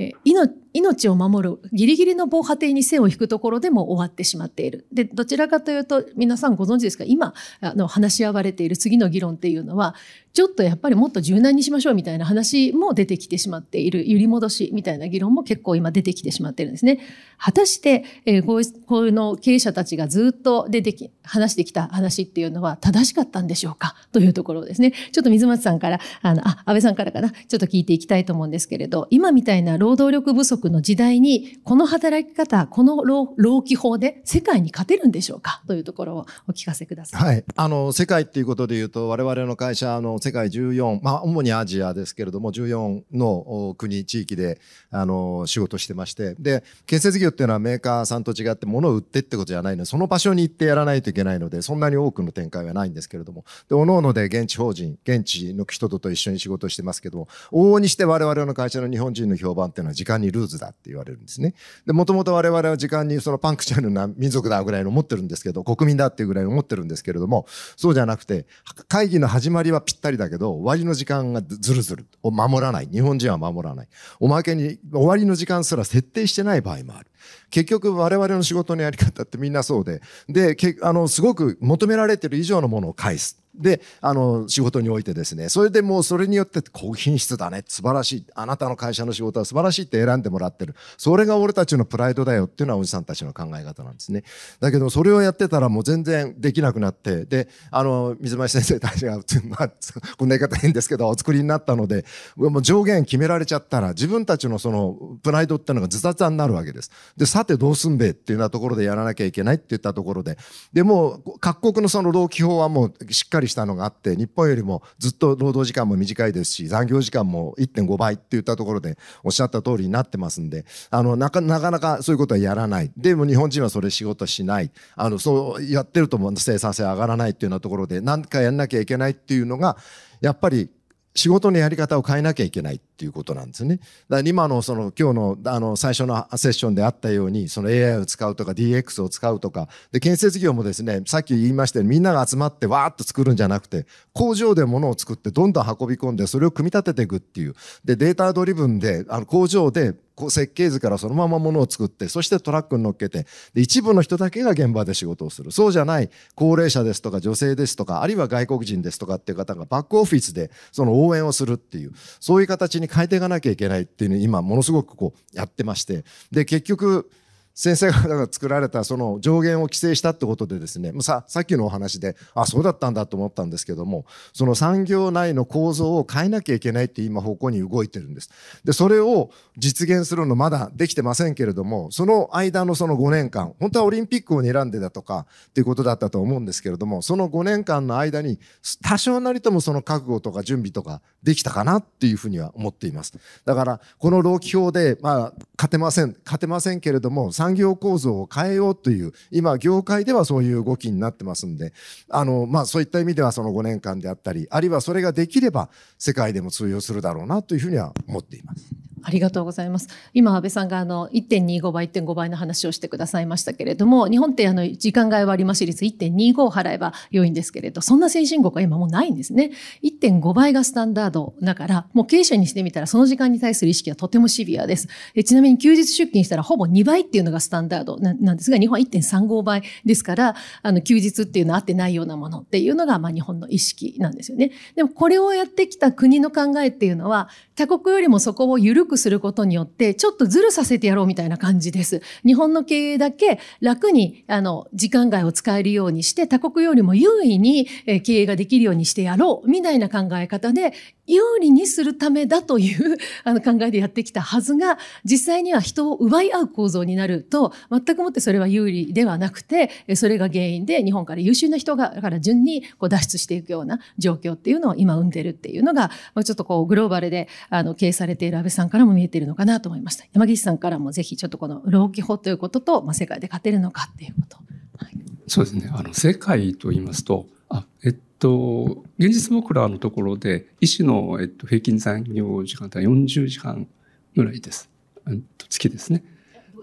えー、命を守るギリギリの防波堤に線を引くところでも終わってしまっている。で、どちらかというと皆さんご存知ですか？今あの話し合われている次の議論っていうのはちょっとやっぱりもっと柔軟にしましょうみたいな話も出てきてしまっている揺り戻しみたいな議論も結構今出てきてしまっているんですね。果たして、えー、こうこうの経営者たちがずっと出てき話してきた話っていうのは正しかったんでしょうか？というところですね。ちょっと水松さんからあのあ安倍さんからかな？ちょっと聞いていきたいと思うんですけれど今みたいな労労働力不足の時代にこの働き方この労基法で世界に勝てるんでしょうか？というところをお聞かせください。はい、あの世界っていうことでいうと我々の会社の世界14、まあ、主にアジアですけれども14の国地域であの仕事してまして。で建設業っていうのはメーカーさんと違って物を売ってってことじゃないのでその場所に行ってやらないといけないのでそんなに多くの展開はないんですけれども。で各々で現地法人現地の人と一緒に仕事してますけども往々にして我々の会社の日本人の評判っていうのは時間にルーズだって言われるんですね。でもともと我々は時間にそのパンクチャルな民族だぐらいの思ってるんですけど国民だっていうぐらいの思ってるんですけれどもそうじゃなくて会議の始まりはぴったりだけど終わりの時間がずるずるを守らない。日本人は守らない。おまけに終わりの時間すら設定してない場合もある。結局我々の仕事のやり方ってみんなそうで。であのすごく求められてる以上のものを返す。で、あの、仕事においてですね、それでもうそれによって高品質だね、素晴らしい、あなたの会社の仕事は素晴らしいって選んでもらってる。それが俺たちのプライドだよっていうのはおじさんたちの考え方なんですね。だけど、それをやってたらもう全然できなくなって、で、あの、水増先生たちが、まあ、こんな言い方変ですけど、お作りになったので、もう上限決められちゃったら、自分たちのその、プライドっていうのがズタズタになるわけです。で、さてどうすんべえっていうようなところでやらなきゃいけないって言ったところで、でも、各国のその労基法はもうしっかりかりしたのがあって日本よりもずっと労働時間も短いですし残業時間も1.5倍っていったところでおっしゃった通りになってますんであのなかなかそういうことはやらない。でも日本人はそれ仕事しない。あのそうやってるとも生産性上がらないっていうようなところで何かやんなきゃいけないっていうのがやっぱり仕事のやり方を変えなきゃいけない。っていうことなんですね。だから今のその今日のあの最初のセッションであったようにその AI を使うとか DX を使うとか。で建設業もですねさっき言いましたようにみんなが集まってわーっと作るんじゃなくて工場で物を作ってどんどん運び込んでそれを組み立てていくっていう。でデータドリブンであの工場で設計図からそのままものを作ってそしてトラックに乗っけてで一部の人だけが現場で仕事をする。そうじゃない高齢者ですとか女性ですとかあるいは外国人ですとかっていう方がバックオフィスでその応援をするっていうそういう形に変えていかなきゃいけないっていうのを今ものすごくこうやってまして。で結局先生方が作られたその上限を規制したってことでですねささっきのお話であそうだったんだと思ったんですけどもその産業内の構造を変えなきゃいけないって今方向に動いてるんです。でそれを実現するのまだできてませんけれどもその間のその5年間本当はオリンピックを睨んでだとかっていうことだったと思うんですけれどもその5年間の間に多少なりともその覚悟とか準備とかできたかなっていうふうには思っています。だからこの労基法でまあ勝てません勝てませんけれども産業構造を変えようという今業界ではそういう動きになってますんであの、まあ、そういった意味ではその5年間であったりあるいはそれができれば世界でも通用するだろうなというふうには思っています。ありがとうございます。今、安倍さんがあの1.25倍、1.5倍の話をしてくださいましたけれども、日本ってあの時間外割増率1.25払えば良いんですけれど、そんな先進国は今もうないんですね。1.5倍がスタンダードだから、もう経営者にしてみたらその時間に対する意識はとてもシビアです。えちなみに休日出勤したらほぼ2倍っていうのがスタンダードなんですが、日本は1.35倍ですから、あの休日っていうのは合ってないようなものっていうのが、まあ日本の意識なんですよね。でもこれをやってきた国の考えっていうのは、他国よりもそこを緩くすることによって、ちょっとずるさせてやろうみたいな感じです。日本の経営だけ楽に、あの、時間外を使えるようにして、他国よりも優位に経営ができるようにしてやろう、みたいな考え方で、有利にするためだという あの考えでやってきたはずが、実際には人を奪い合う構造になると、全くもってそれは有利ではなくて、それが原因で日本から優秀な人が、から順にこう脱出していくような状況っていうのを今生んでるっていうのが、ちょっとこうグローバルであの経営されている安倍さんからも見えているのかなと思いました。山岸さんからもぜひちょっとこの労基法ということと、まあ、世界で勝てるのかっていうこと。はい、そうですね。あの世界と言いますと、あえっと、現実僕らのところで、医師の、えっと、平均残業時間って40時間ぐらいです。えっと、月ですね。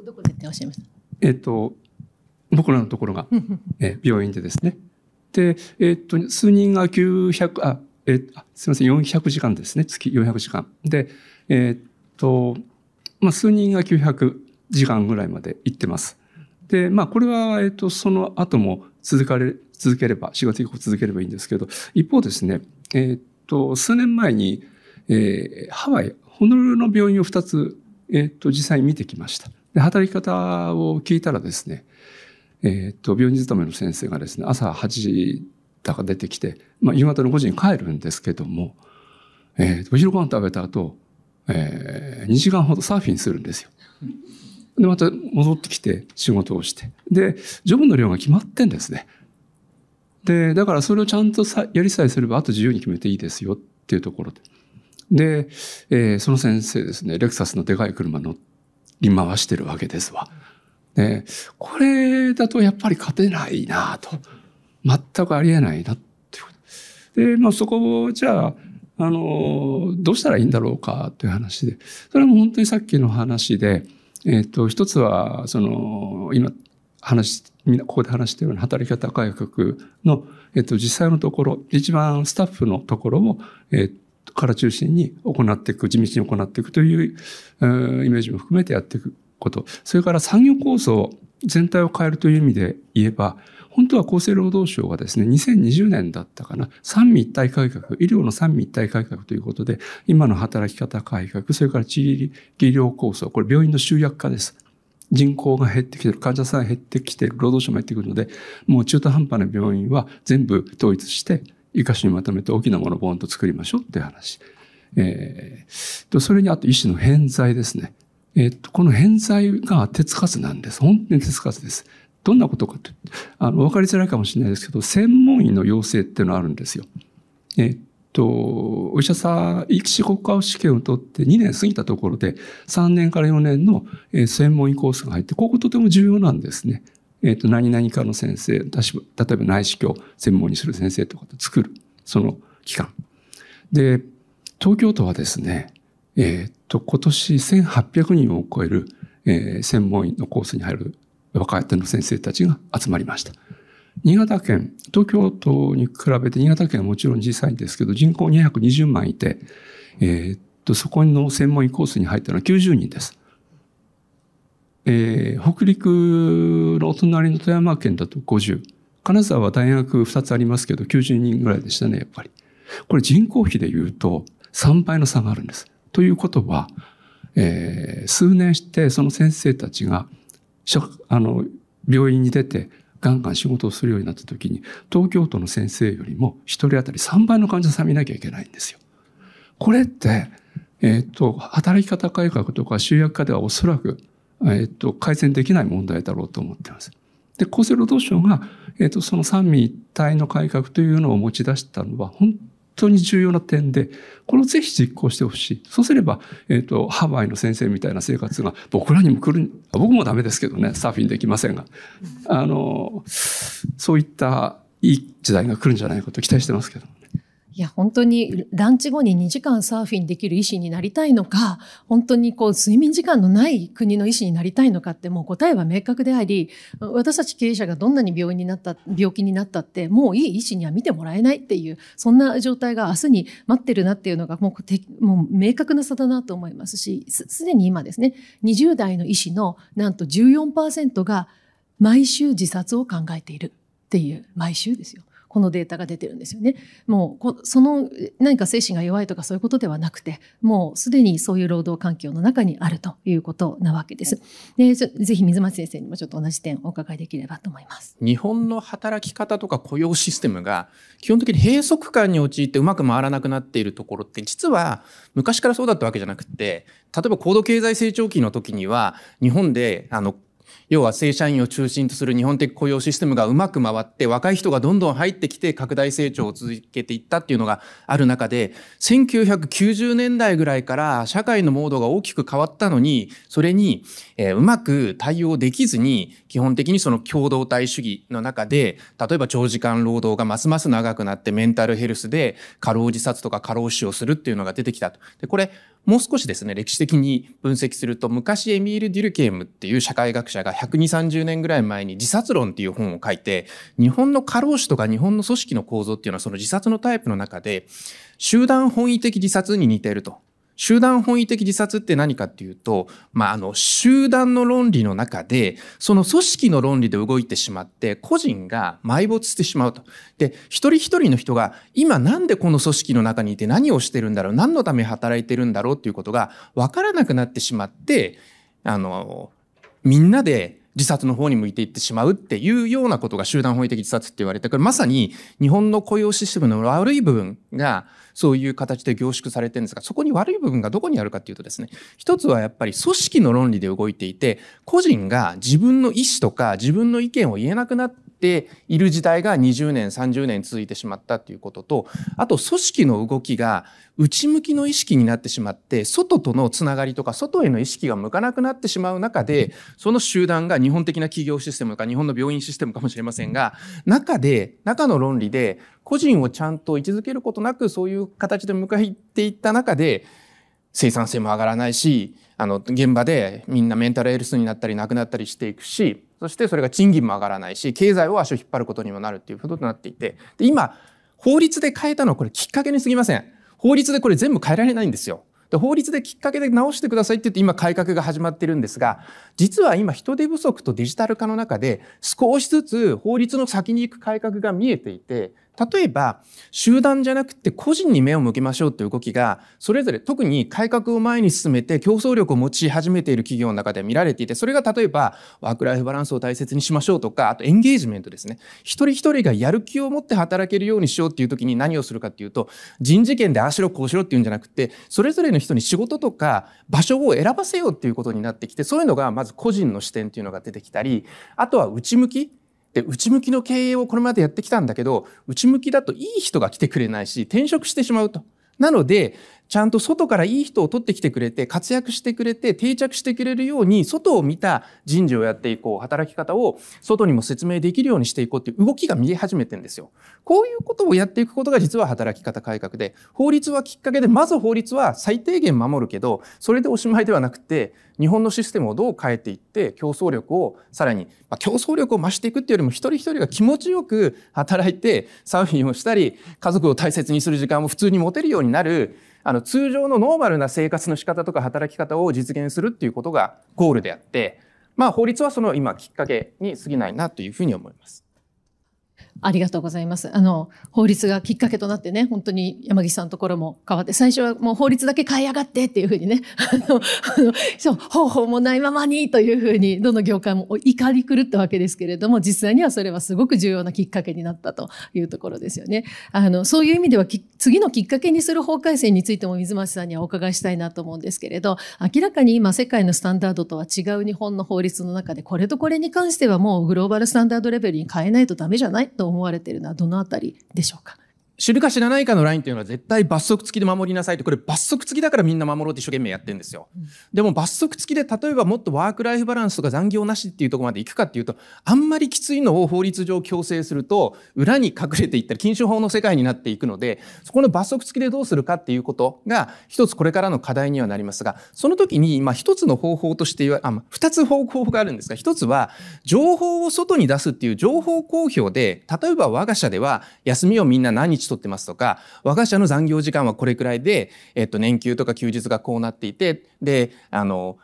どこでっておっしゃいました？えっと、僕らのところが、え病院でですね。で、えっと、数人が900、あ、えあすみません、400時間ですね。月400時間。で、えっと、まあ、数人が900時間ぐらいまで行ってます。で、まあ、これは、えっと、その後も続かれ、続ければ、4月以降続ければいいんですけど、一方ですね、えっと、数年前に、えー、ハワイ、ホノルルの病院を2つ、えっと、実際に見てきました。で、働き方を聞いたらですね、えっと、病院勤めの先生がですね、朝8時だか出てきて、まあ、夕方の5時に帰るんですけども、えー、お昼ご飯食べた後、えー、2時間ほどサーフィンするんですよ。で、また戻ってきて仕事をして。で、ジョブの量が決まってんですね。で、だからそれをちゃんとさやりさえすれば、あと自由に決めていいですよっていうところで。で、えー、その先生ですね、レクサスのでかい車乗り回してるわけですわ。で、これだとやっぱり勝てないなと。全くありえないなっていう。で、まあそこをじゃあ、あの、どうしたらいいんだろうかという話で。それも本当にさっきの話で、えっ、ー、と、一つは、その、今、話、みんなここで話してるような働き方改革の、えっ、と、実際のところ、一番スタッフのところを、えー、から中心に行っていく、地道に行っていくという、えー、イメージも含めてやっていくこと。それから産業構想全体を変えるという意味で言えば、本当は厚生労働省がですね、2020年だったかな、三位一体改革、医療の三位一体改革ということで、今の働き方改革、それから地域医療構想、これ病院の集約化です。人口が減ってきてる、患者さんが減ってきてる、労働者も減ってくるので、もう中途半端な病院は全部統一して、一箇所にまとめて大きなものをボンと作りましょうっていう話。えー、とそれにあと医師の偏在ですね。えー、とこの偏在が手つかずなんです。本当に手つかずです。どんなことかって、あの、わかりづらいかもしれないですけど、専門医の養成っていうのがあるんですよ。えっと、お医者さん、医師国家試験を取って2年過ぎたところで、3年から4年の専門医コースが入って、こことても重要なんですね。えっと、何々かの先生、例えば内視鏡専門にする先生とかと作る、その期間。で、東京都はですね、えっと、今年1800人を超える、えー、専門医のコースに入る若手の先生たちが集まりました。新潟県、東京都に比べて新潟県はもちろん小さいんですけど、人口220万いて、えー、っと、そこの専門医コースに入ったのは90人です。えー、北陸のお隣の富山県だと50。金沢は大学2つありますけど、90人ぐらいでしたね、やっぱり。これ人口比で言うと3倍の差があるんです。ということは、えー、数年してその先生たちが、あの、病院に出てガンガン仕事をするようになった時に、東京都の先生よりも1人当たり3倍の患者さん見なきゃいけないんですよ。これって、えっ、ー、と、働き方改革とか集約化ではおそらく、えっ、ー、と、改善できない問題だろうと思ってます。で、厚生労働省が、えっ、ー、と、その三位一体の改革というのを持ち出したのは、本当に重要な点で、これをぜひ実行してほしい。そうすれば、えっ、ー、と、ハワイの先生みたいな生活が僕らにも来る、僕もダメですけどね、サーフィンできませんが、あの、そういったいい時代が来るんじゃないかと期待してますけど。いや、本当にランチ後に2時間サーフィンできる医師になりたいのか、本当にこう睡眠時間のない国の医師になりたいのかってもう答えは明確であり、私たち経営者がどんなに病院になった、病気になったって、もういい医師には見てもらえないっていう、そんな状態が明日に待ってるなっていうのがもうもう明確な差だなと思いますし、すでに今ですね、20代の医師のなんと14%が毎週自殺を考えているっていう、毎週ですよ。このデータが出てるんですよね。もうその何か精神が弱いとかそういうことではなくてもうすでにそういう労働環境の中にあるということなわけです。でぜひ水町先生にもちょっと同じ点お伺いできればと思います。日本の働き方とか雇用システムが基本的に閉塞感に陥ってうまく回らなくなっているところって実は昔からそうだったわけじゃなくて例えば高度経済成長期の時には日本であの要は正社員を中心とする日本的雇用システムがうまく回って若い人がどんどん入ってきて拡大成長を続けていったっていうのがある中で1990年代ぐらいから社会のモードが大きく変わったのにそれに、えうまく対応できずに基本的にその共同体主義の中で例えば長時間労働がますます長くなってメンタルヘルスで過労自殺とか過労死をするっていうのが出てきたと。でこれもう少しですね、歴史的に分析すると、昔エミール・デュルケームっていう社会学者が120、30年ぐらい前に自殺論っていう本を書いて、日本の過労死とか日本の組織の構造っていうのはその自殺のタイプの中で、集団本位的自殺に似ていると。集団本位的自殺って何かっていうと、まあ、あの、集団の論理の中で、その組織の論理で動いてしまって、個人が埋没してしまうと。で、一人一人の人が、今なんでこの組織の中にいて何をしてるんだろう、何のため働いてるんだろうっていうことが分からなくなってしまって、あの、みんなで自殺の方に向いていってしまうっていうようなことが集団本位的自殺って言われて、これまさに日本の雇用システムの悪い部分が、そういう形で凝縮されてるんですが、そこに悪い部分がどこにあるかっていうとですね、一つはやっぱり組織の論理で動いていて、個人が自分の意思とか自分の意見を言えなくなってている時代が20年、30年続いてしまったっていうことと、あと組織の動きが内向きの意識になってしまって、外とのつながりとか外への意識が向かなくなってしまう中で、その集団が日本的な企業システムとか日本の病院システムかもしれませんが、中で、中の論理で個人をちゃんと位置づけることなくそういう形で向かっていった中で生産性も上がらないしあの現場でみんなメンタルヘルスになったり亡くなったりしていくしそしてそれが賃金も上がらないし経済を足を引っ張ることにもなるっていうこととなっていて。で今法律で変えたのはこれきっかけにすぎません。法律でこれ全部変えられないんですよ。で法律できっかけで直してくださいって言って今改革が始まってるんですが実は今人手不足とデジタル化の中で少しずつ法律の先に行く改革が見えていて例えば、集団じゃなくて個人に目を向けましょうという動きが、それぞれ特に改革を前に進めて競争力を持ち始めている企業の中で見られていて、それが例えば、ワークライフバランスを大切にしましょうとか、あとエンゲージメントですね。一人一人がやる気を持って働けるようにしようっていう時に何をするかっていうと、人事権でああしろこうしろっていうんじゃなくて、それぞれの人に仕事とか場所を選ばせようっていうことになってきて、そういうのがまず個人の視点っていうのが出てきたり、あとは内向きで内向きの経営をこれまでやってきたんだけど内向きだといい人が来てくれないし転職してしまうと。なのでちゃんと外からいい人を取ってきてくれて活躍してくれて定着してくれるように外を見た人事をやっていこう働き方を外にも説明できるようにしていこうっていう動きが見え始めてんですよ。こういうことをやっていくことが実は働き方改革で法律はきっかけでまず法律は最低限守るけどそれでおしまいではなくて日本のシステムをどう変えていって競争力をさらに、まあ、競争力を増していくっていうよりも一人一人が気持ちよく働いてサーフィンをしたり家族を大切にする時間を普通に持てるようになるあの通常のノーマルな生活の仕方とか働き方を実現するっていうことがゴールであって、まあ法律はその今きっかけに過ぎないなというふうに思います。ありがとうございます。あの、法律がきっかけとなってね、本当に山岸さんのところも変わって、最初はもう法律だけ変えやがってっていうふうにね、あの、あのそう、方法もないままにというふうに、どの業界も怒り狂ったわけですけれども、実際にはそれはすごく重要なきっかけになったというところですよね。あの、そういう意味では、次のきっかけにする法改正についても水町さんにはお伺いしたいなと思うんですけれど、明らかに今世界のスタンダードとは違う日本の法律の中で、これとこれに関してはもうグローバルスタンダードレベルに変えないとダメじゃないと思われているのはどのあたりでしょうか？知るか知らないかのラインっていうのは絶対罰則付きで守りなさいって、これ罰則付きだからみんな守ろうって一生懸命やってるんですよ。うん、でも罰則付きで例えばもっとワークライフバランスとか残業なしっていうところまで行くかっていうと、あんまりきついのを法律上強制すると、裏に隠れていったら禁止法の世界になっていくので、そこの罰則付きでどうするかっていうことが一つこれからの課題にはなりますが、その時に、まあ一つの方法として言わ、あ、二つ方法があるんですが、一つは情報を外に出すっていう情報公表で、例えば我が社では休みをみんな何日取ってますとか、我が社の残業時間はこれくらいで、えっと、年休とか休日がこうなっていて、で、あの、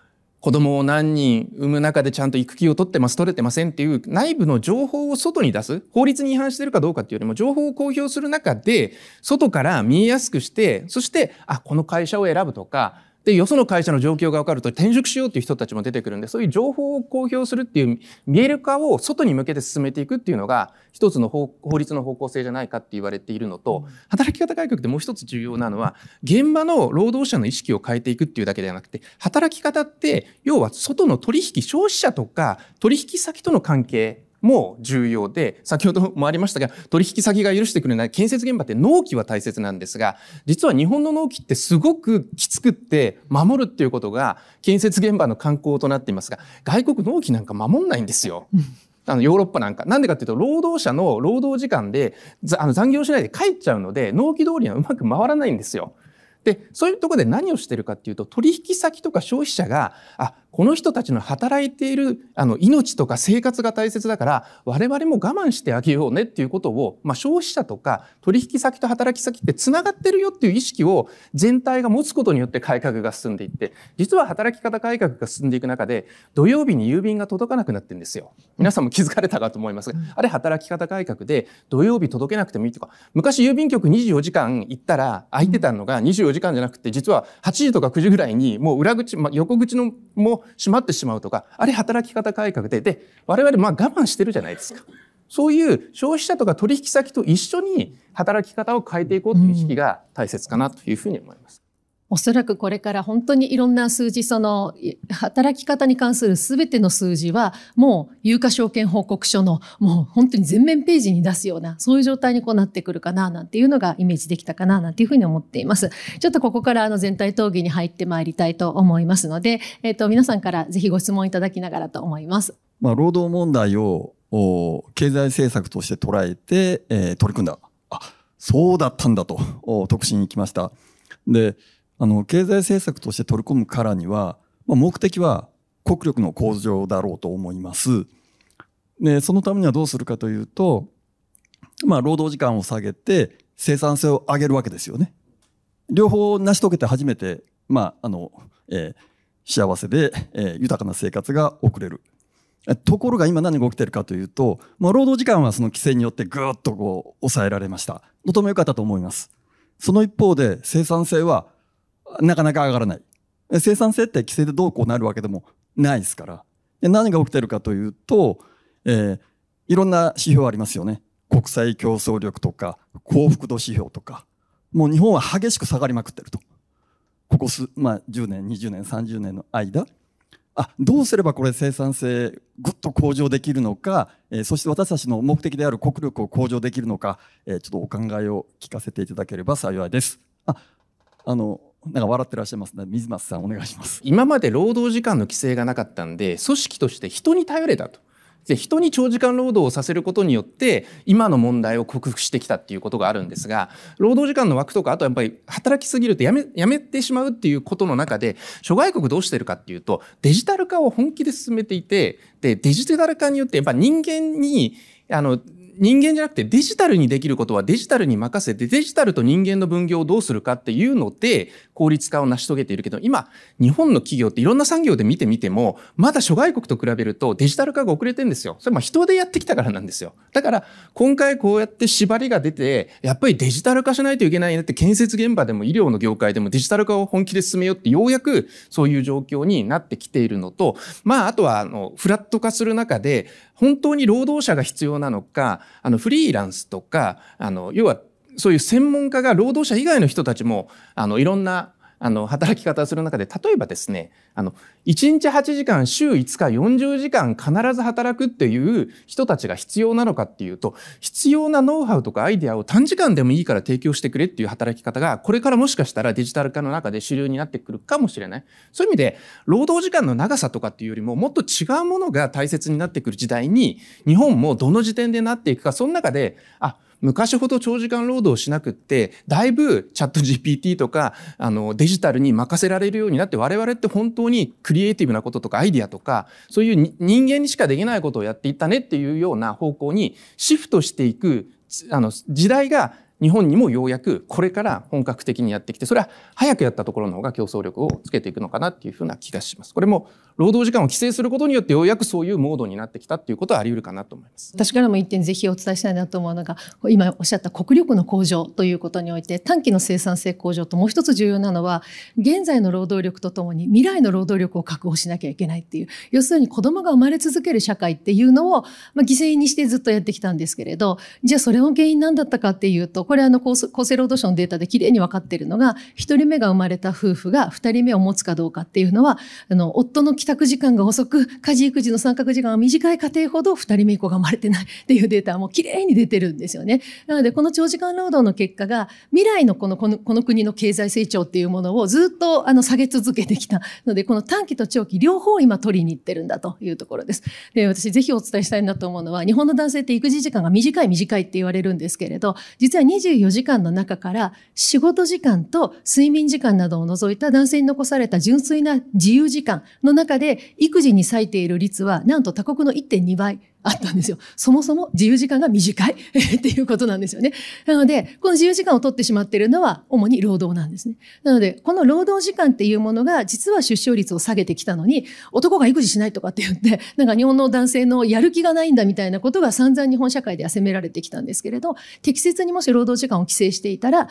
子供を何人産む中でちゃんと育休を取ってます、取れてませんっていう内部の情報を外に出す。法律に違反してるかどうかっていうよりも情報を公表する中で、外から見えやすくして、そして、あ、この会社を選ぶとか、で、よその会社の状況が分かると転職しようっていう人たちも出てくるんで、そういう情報を公表するっていう見える化を外に向けて進めていくっていうのが、一つの法律の方向性じゃないかって言われているのと、働き方改革でもう一つ重要なのは、現場の労働者の意識を変えていくっていうだけではなくて、働き方って、要は外の取引、消費者とか取引先との関係も重要で、先ほどもありましたが、取引先が許してくれない建設現場って納期は大切なんですが、実は日本の納期ってすごくきつくって守るっていうことが建設現場の観光となっていますが、外国納期なんか守んないんですよ。あのヨーロッパなんか。なんでかっていうと、労働者の労働時間であの残業しないで帰っちゃうので、納期通りにはうまく回らないんですよ。で、そういうところで何をしてるかっていうと、取引先とか消費者が、あ、この人たちの働いているあの命とか生活が大切だから我々も我慢してあげようねっていうことを、まあ、消費者とか取引先と働き先ってつながってるよっていう意識を全体が持つことによって改革が進んでいって実は働き方改革が進んでいく中で土曜日に郵便が届かなくなってるんですよ。皆さんも気づかれたかと思いますが、あれ働き方改革で土曜日届けなくてもいいとか昔郵便局24時間行ったら空いてたのが24時間じゃなくて実は8時とか9時ぐらいにもう裏口、まあ、横口のも閉まってしまうとか、あれ働き方改革で、で、我々まあ我慢してるじゃないですか。そういう消費者とか取引先と一緒に働き方を変えていこうという意識が大切かなというふうに思います。おそらくこれから本当にいろんな数字、その働き方に関するすべての数字はもう有価証券報告書のもう本当に全面ページに出すようなそういう状態にこうなってくるかななんていうのがイメージできたかななんていうふうに思っています。ちょっとここからあの全体討議に入ってまいりたいと思いますので、えっ、ー、と皆さんからぜひご質問いただきながらと思います。まあ労働問題を経済政策として捉えて、えー、取り組んだ。あ、そうだったんだと特進に来ました。で、あの経済政策として取り込むからには、まあ、目的は国力の向上だろうと思います。でそのためにはどうするかというと、まあ、労働時間を下げて生産性を上げるわけですよね。両方成し遂げて初めて、まああのえー、幸せで、えー、豊かな生活が送れる。ところが今何が起きてるかというと、まあ、労働時間はその規制によってぐーっとこう抑えられました。とても良かったと思います。その一方で生産性はなかなか上がらない。生産性って規制でどうこうなるわけでもないですから。で何が起きてるかというと、えー、いろんな指標ありますよね。国際競争力とか幸福度指標とか。もう日本は激しく下がりまくってると。ここ数、まあ、10年、20年、30年の間。あどうすればこれ生産性ぐっと向上できるのか、えー、そして私たちの目的である国力を向上できるのか、えー、ちょっとお考えを聞かせていただければ幸いです。ああのなんか笑ってらっしゃいますね。水松さんお願いします。今まで労働時間の規制がなかったんで組織として人に頼れたと。で人に長時間労働をさせることによって今の問題を克服してきたっていうことがあるんですが労働時間の枠とかあとやっぱり働きすぎるとやめやめてしまうっていうことの中で諸外国どうしてるかっていうとデジタル化を本気で進めていてでデジタル化によってやっぱ人間にあの人間じゃなくてデジタルにできることはデジタルに任せてデジタルと人間の分業をどうするかっていうので効率化を成し遂げているけど今日本の企業っていろんな産業で見てみてもまだ諸外国と比べるとデジタル化が遅れてるんですよ。それは人でやってきたからなんですよ。だから今回こうやって縛りが出てやっぱりデジタル化しないといけないなって建設現場でも医療の業界でもデジタル化を本気で進めようってようやくそういう状況になってきているのとまああとはあのフラット化する中で本当に労働者が必要なのか、あのフリーランスとか、あの要はそういう専門家が労働者以外の人たちもあのいろんなあの働き方をする中で例えばですねあの1日8時間週5日40時間必ず働くっていう人たちが必要なのかっていうと必要なノウハウとかアイデアを短時間でもいいから提供してくれっていう働き方がこれからもしかしたらデジタル化の中で主流になってくるかもしれない。そういう意味で労働時間の長さとかっていうよりももっと違うものが大切になってくる時代に日本もどの時点でなっていくかその中であ昔ほど長時間労働しなくって、だいぶチャット GPT とか、あの、デジタルに任せられるようになって、我々って本当にクリエイティブなこととかアイディアとか、そういう人間にしかできないことをやっていったねっていうような方向にシフトしていく、あの、時代が日本にもようやくこれから本格的にやってきて、それは早くやったところの方が競争力をつけていくのかなっていうふうな気がします。これも労働時間を規制することによってようやくそういうモードになってきたっていうことはあり得るかなと思います。私からも一点ぜひお伝えしたいなと思うのが、今おっしゃった国力の向上ということにおいて短期の生産性向上ともう一つ重要なのは、現在の労働力とともに未来の労働力を確保しなきゃいけないっていう、要するに子供が生まれ続ける社会っていうのを、まあ、犠牲にしてずっとやってきたんですけれど、じゃあそれの原因何だったかっていうと、これあの厚生労働省のデータできれいに分かっているのが、1人目が生まれた夫婦が2人目を持つかどうかっていうのは、あの、夫の帰宅時間が遅く、家事育児の参画時間が短い家庭ほど2人目以降が生まれてないっていうデータもきれいに出てるんですよね。なので、この長時間労働の結果が、未来のこの、この、この国の経済成長っていうものをずっとあの下げ続けてきたので、この短期と長期両方今取りに行ってるんだというところです。で、私ぜひお伝えしたいなと思うのは、日本の男性って育児時間が短い短いって言われるんですけれど、実は24時間の中中から仕事時間と睡眠時間などを除いた男性に残された純粋な自由時間の中で育児に割いている率はなんと他国の1.2倍。あったんですよ。そもそも自由時間が短い っていうことなんですよね。なので、この自由時間を取ってしまっているのは主に労働なんですね。なので、この労働時間っていうものが実は出生率を下げてきたのに、男が育児しないとかって言って、なんか日本の男性のやる気がないんだみたいなことが散々日本社会では責められてきたんですけれど、適切にもし労働時間を規制していたら、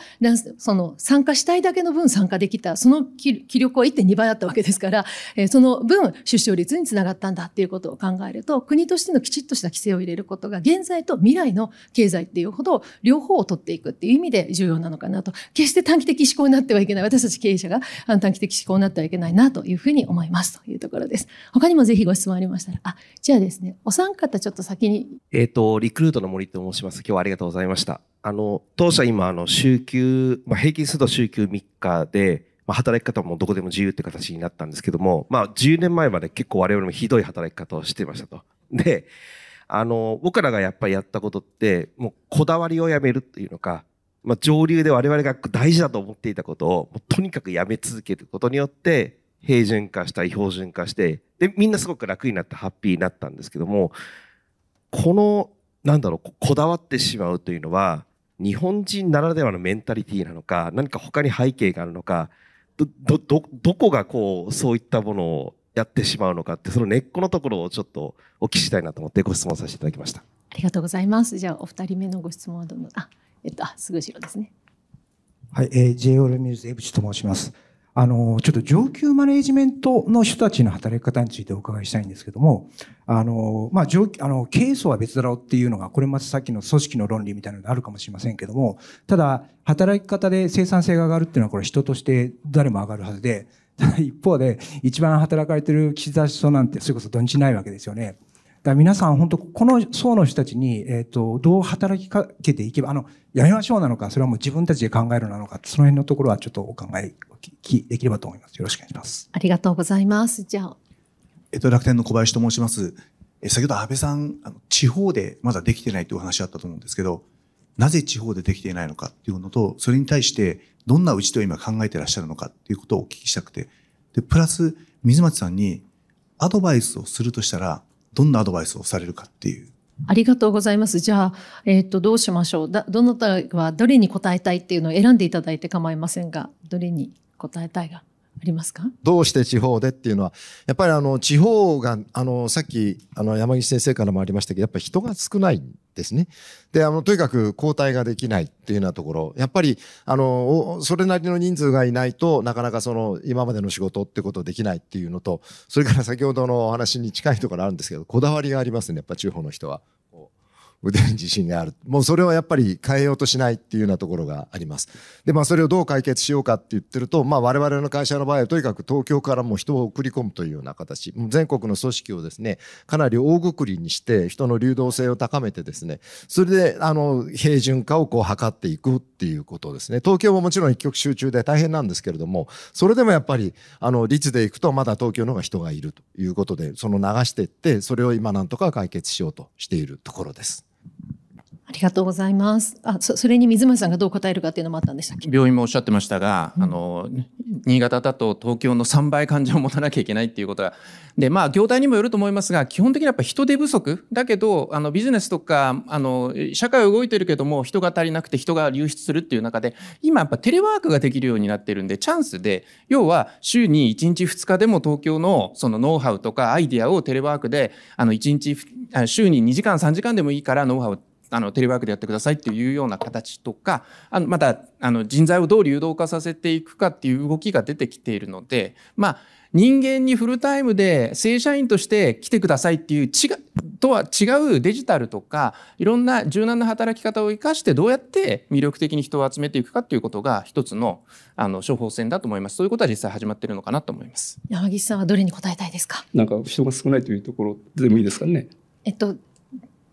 その参加したいだけの分参加できた、その気力は1.2倍あったわけですから、その分出生率につながったんだっていうことを考えると、国としてのきちっとした規制を入れることが現在と未来の経済っていうほど両方を取っていくっていう意味で重要なのかなと。決して短期的思考になってはいけない。私たち経営者が短期的思考になってはいけないなというふうに思います。というところです。他にもぜひご質問ありましたらあじゃあですねお三方ちょっと先に。えっ、ー、とリクルートの森と申します。今日はありがとうございました。あの当社今あの週休、まあ、平均すると週休3日でまあ、働き方もどこでも自由って形になったんですけども、まあ、10年前まで結構我々もひどい働き方をしてましたと。で、あの、僕らがやっぱりやったことって、もうこだわりをやめるっていうのか、まあ、上流で我々が大事だと思っていたことを、もうとにかくやめ続けることによって、平準化したり標準化して、で、みんなすごく楽になってハッピーになったんですけども、この、なんだろう、こだわってしまうというのは、日本人ならではのメンタリティーなのか、何か他に背景があるのか、ど、ど、どこがこう、そういったものをやってしまうのかって、その根っこのところをちょっとお聞きしたいなと思ってご質問させていただきました。ありがとうございます。じゃあ、お二人目のご質問はどの、あ、えっと、あ、すぐ後ろですね。はい、えー、j o ルミューズ江口と申します。あの、ちょっと上級マネジメントの人たちの働き方についてお伺いしたいんですけども、あの、まあ、上、あの、経営層は別だろうっていうのが、これまたさっきの組織の論理みたいなのがあるかもしれませんけども、ただ、働き方で生産性が上がるっていうのは、これ人として誰も上がるはずで、一方で、一番働かれてる岸田首相なんて、それこそ土日ないわけですよね。だから皆さん、本当この層の人たちに、えっ、と、どう働きかけていけば、あの、やめましょうなのか、それはもう自分たちで考えるなのか、その辺のところはちょっとお考え、お聞きできればと思います。よろしくお願いします。ありがとうございます。じゃあ、えっと、楽天の小林と申します。え先ほど安倍さん、あの地方でまだできてないというお話あったと思うんですけど、なぜ地方でできていないのかっていうのと、それに対してどんな打ち手を今考えていらっしゃるのかっていうことをお聞きしたくて、で、プラス、水町さんにアドバイスをするとしたら、どんなアドバイスをされるかっていう。ありがとうございます。じゃあ、えっ、と、どうしましょう。だ、どなたはどれに答えたいっていうのを選んでいただいて構いませんが、どれに答えたいがありますか？どうして地方でっていうのはやっぱりあの地方があのさっきあの山岸先生からもありましたけどやっぱり人が少ないんですね。であのとにかく交代ができないっていうようなところやっぱりあのそれなりの人数がいないとなかなかその今までの仕事ってことできないっていうのとそれから先ほどのお話に近いところあるんですけどこだわりがありますねやっぱ地方の人は。腕に自信がある。もうそれはやっぱり変えようとしないっていうようなところがあります。で、まあそれをどう解決しようかって言ってると、まあ我々の会社の場合はとにかく東京からも人を送り込むというような形、全国の組織をですね、かなり大括りにして人の流動性を高めてですね、それであの平準化をこう図っていくっていうことですね。東京ももちろん一極集中で大変なんですけれども、それでもやっぱりあの率でいくとまだ東京の方が人がいるということで、その流していって、それを今なんとか解決しようとしているところです。ありがとうございます。あ、そそれに水町さんがどう答えるかっていうのもあったんでしたっけ？病院もおっしゃってましたが、あの新潟だと東京の3倍患者を持たなきゃいけないっていうことがでまあ業態にもよると思いますが基本的にやっぱ人手不足だけどあのビジネスとかあの社会は動いてるけども人が足りなくて人が流出するっていう中で今やっぱテレワークができるようになってるんでチャンスで要は週に1日2日でも東京のそのノウハウとかアイディアをテレワークであの1日あ週に2時間3時間でもいいからノウハウあのテレワークでやってくださいっていうような形とかあのまたあの人材をどう流動化させていくかっていう動きが出てきているのでまあ人間にフルタイムで正社員として来てくださいっていう違とは違うデジタルとかいろんな柔軟な働き方を生かしてどうやって魅力的に人を集めていくかっていうことが一つのあの処方箋だと思いますそういうことは実際始まってるのかなと思います。山岸さんはどれに答えたいですか？なんか人が少ないというところでもいいですかね？えっと、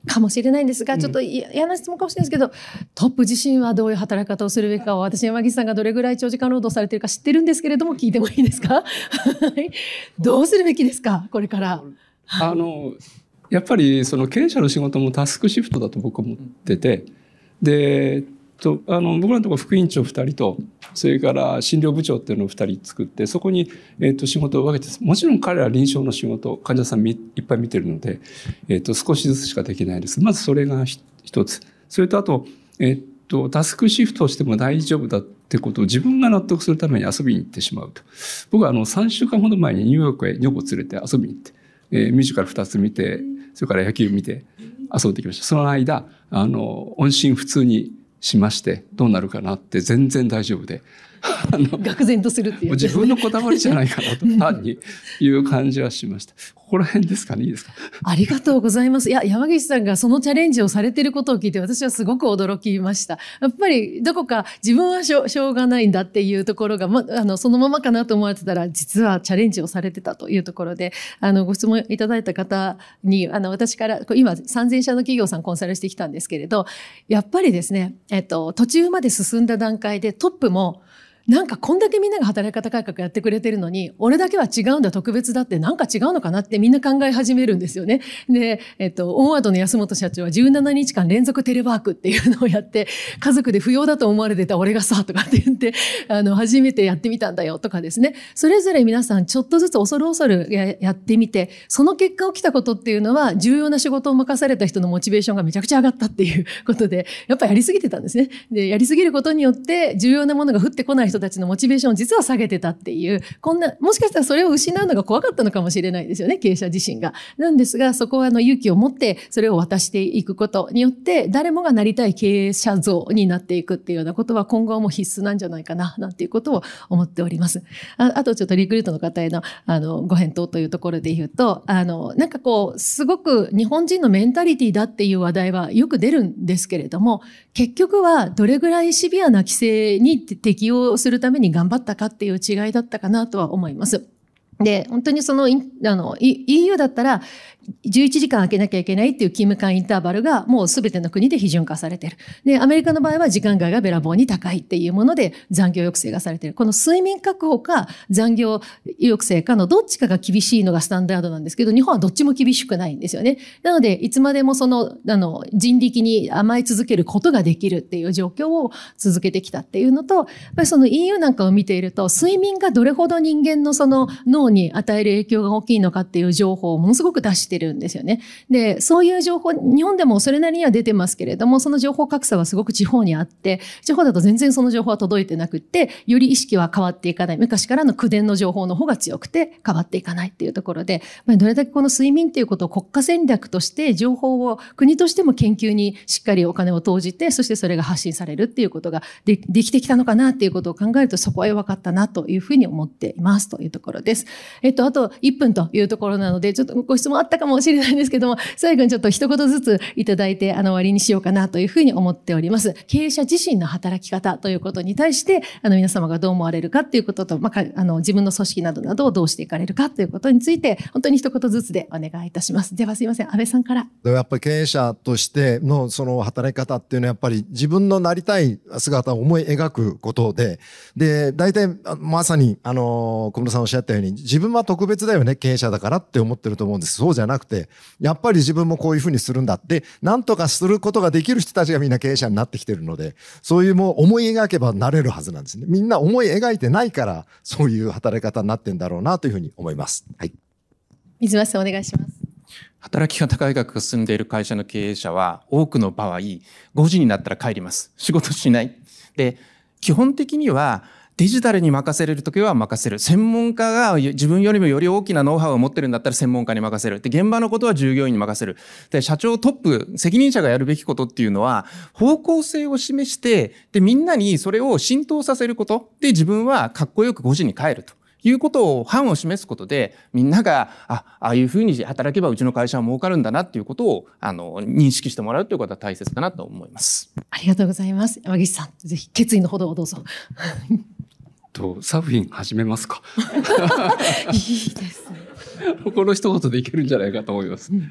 かもしれないんですが、ちょっと嫌嫌な質問かもしれないですけど、トップ自身はどういう働き方をするべきかを、私、山岸さんがどれぐらい長時間労働されているか知ってるんですけれども、聞いてもいいですか？はい。どうするべきですか？これから。あのやっぱりその経営者の仕事もタスクシフトだと僕は思っててでとあの僕らのところ副委員長2人とそれから診療部長っていうのを2人作ってそこに、えー、と仕事を分けてもちろん彼らは臨床の仕事患者さんみいっぱい見てるので、えー、と少しずつしかできないです。まずそれがひ一つ。それとあと,、えー、とタスクシフトしても大丈夫だってことを自分が納得するために遊びに行ってしまうと。僕はあの3週間ほど前にニューヨークへ女房連れて遊びに行って、えーミュージカル2つ見てそれから野球見て遊んできました。その間あの音信不通にしましてどうなるかなって全然大丈夫で。愕然とするっていう。もう自分のこだわりじゃないかなと単にいう感じはしました。ここら辺ですかねいいですか？ありがとうございます。いや、山岸さんがそのチャレンジをされていることを聞いて、私はすごく驚きました。やっぱり、どこか自分はしょしょうがないんだっていうところが、ま、あの、そのままかなと思われてたら、実はチャレンジをされてたというところで、あの、ご質問いただいた方に、あの、私から、今、3000社の企業さんコンサルしてきたんですけれど、やっぱりですね、えっと、途中まで進んだ段階でトップも、なんかこんだけみんなが働き方改革やってくれてるのに、俺だけは違うんだ、特別だって、なんか違うのかなってみんな考え始めるんですよね。で、えっと、オンワードの安本社長は17日間連続テレワークっていうのをやって、家族で不要だと思われてた俺がさ、とかって言って、あの、初めてやってみたんだよ、とかですね。それぞれ皆さんちょっとずつ恐る恐るややってみて、その結果起きたことっていうのは、重要な仕事を任された人のモチベーションがめちゃくちゃ上がったっていうことで、やっぱやりすぎてたんですね。で、やりすぎることによって、重要なものが降ってこない人たちのモチベーションを実は下げてたっていう、こんな、もしかしたらそれを失うのが怖かったのかもしれないですよね、経営者自身が。なんですが、そこはあの勇気を持ってそれを渡していくことによって、誰もがなりたい経営者像になっていくっていうようなことは今後はもう必須なんじゃないかな、なんていうことを思っております。ああとちょっとリクルートの方へのあのご返答というところで言うと、あの、なんかこう、すごく日本人のメンタリティだっていう話題はよく出るんですけれども、結局はどれぐらいシビアな規制に適用するために頑張ったかっていう違いだったかなとは思います。で、本当にその、あの、EU だったら、11時間空けなきゃいけないっていう勤務間インターバルがもう全ての国で批准化されてる。で、アメリカの場合は時間外がべらぼうに高いっていうもので残業抑制がされてる。この睡眠確保か残業抑制かのどっちかが厳しいのがスタンダードなんですけど、日本はどっちも厳しくないんですよね。なので、いつまでもその、あの、人力に甘え続けることができるっていう状況を続けてきたっていうのと、やっぱりその EU なんかを見ていると、睡眠がどれほど人間のその脳に与える影響が大きいのかっていう情報をものすごく出しててるんですよね。で、そういう情報、日本でもそれなりには出てますけれども、その情報格差はすごく地方にあって、地方だと全然その情報は届いてなくって、より意識は変わっていかない。昔からの口伝の情報の方が強くて変わっていかないっていうところで、どれだけこの睡眠っていうことを国家戦略として情報を国としても研究にしっかりお金を投じて、そしてそれが発信されるっていうことがでできてきたのかなっていうことを考えると、そこは弱かったなというふうに思っていますというところです。えっと、あと1分というところなので、ちょっとご質問あったかもしれないんですけども、最後にちょっと一言ずついただいて、あの、終わりにしようかなというふうに思っております。経営者自身の働き方ということに対して、あの、皆様がどう思われるかということと、まあ、あの、自分の組織などなどをどうしていかれるかということについて、本当に一言ずつでお願いいたします。ではすいません、安倍さんから。やっぱり経営者としてのその働き方っていうのはやっぱり自分のなりたい姿を思い描くことで、で、大体まさに、あの、小室さんおっしゃったように、自分は特別だよね、経営者だからって思ってると思うんです。そうじゃなくて、やっぱり自分もこういうふうにするんだって、なんとかすることができる人たちがみんな経営者になってきてるので、そういうもう思い描けばなれるはずなんですね。みんな思い描いてないから、そういう働き方になってんだろうなというふうに思います。はい。水増さんお願いします。働き方改革が進んでいる会社の経営者は、多くの場合、5時になったら帰ります。仕事しない。で、基本的には、デジタルに任せれるときは任せる。専門家が自分よりもより大きなノウハウを持ってるんだったら専門家に任せる。で、現場のことは従業員に任せる。で、社長トップ、責任者がやるべきことっていうのは、方向性を示して、で、みんなにそれを浸透させること。で、自分はかっこよく5時に帰ると。いうことを、範を示すことで、みんなが、あ、ああいうふうに働けばうちの会社は儲かるんだなっていうことを、あの、認識してもらうということは大切かなと思います。ありがとうございます。山岸さん、ぜひ決意のほどをどうぞ。とサーフィン始めますか いいですこの一言でいけるんじゃないかと思います。うん、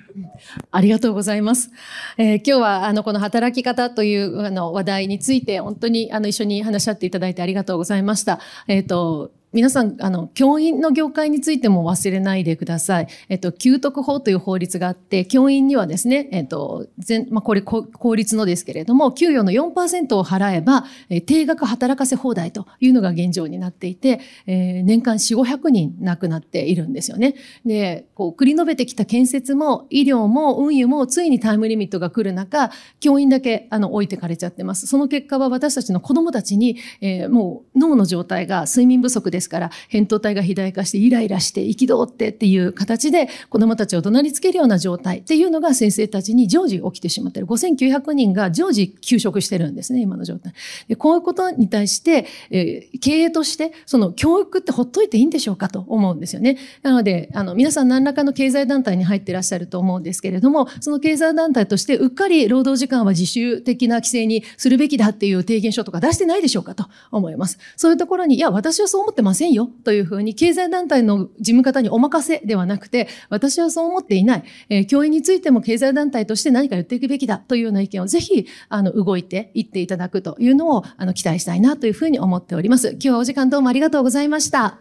ありがとうございます。えー、今日はあのこの働き方というあの話題について本当にあの一緒に話し合っていただいてありがとうございました。えっ、ー、と皆さん、あの、教員の業界についても忘れないでください。えっと、給特法という法律があって、教員にはですね、えっと、全、まあ、これ、公立のですけれども、給与の4%を払えば、え、定額働かせ放題というのが現状になっていて、えー、年間4、500人亡くなっているんですよね。で、こう、繰り延べてきた建設も、医療も、運輸も、ついにタイムリミットが来る中、教員だけ、あの、置いてかれちゃってます。その結果は私たちの子供たちに、えー、もう、脳の状態が睡眠不足でですから、扁桃体が肥大化してイライラして憤ってっていう形で子供たちを怒鳴りつけるような状態っていうのが先生たちに常時起きてしまってる。5900人が常時休職してるんですね、今の状態。でこういうことに対して、えー、経営として、その教育ってほっといていいんでしょうかと思うんですよね。なので、あの、皆さん何らかの経済団体に入ってらっしゃると思うんですけれども、その経済団体としてうっかり労働時間は自主的な規制にするべきだっていう提言書とか出してないでしょうかと思います。そういうところに、いや、私はそう思ってませんよというふうに経済団体の事務方にお任せではなくて、私はそう思っていない。えー、教員についても経済団体として何か言っていくべきだというような意見をぜひ、あの、動いていっていただくというのを、あの、期待したいなというふうに思っております。今日はお時間どうもありがとうございました。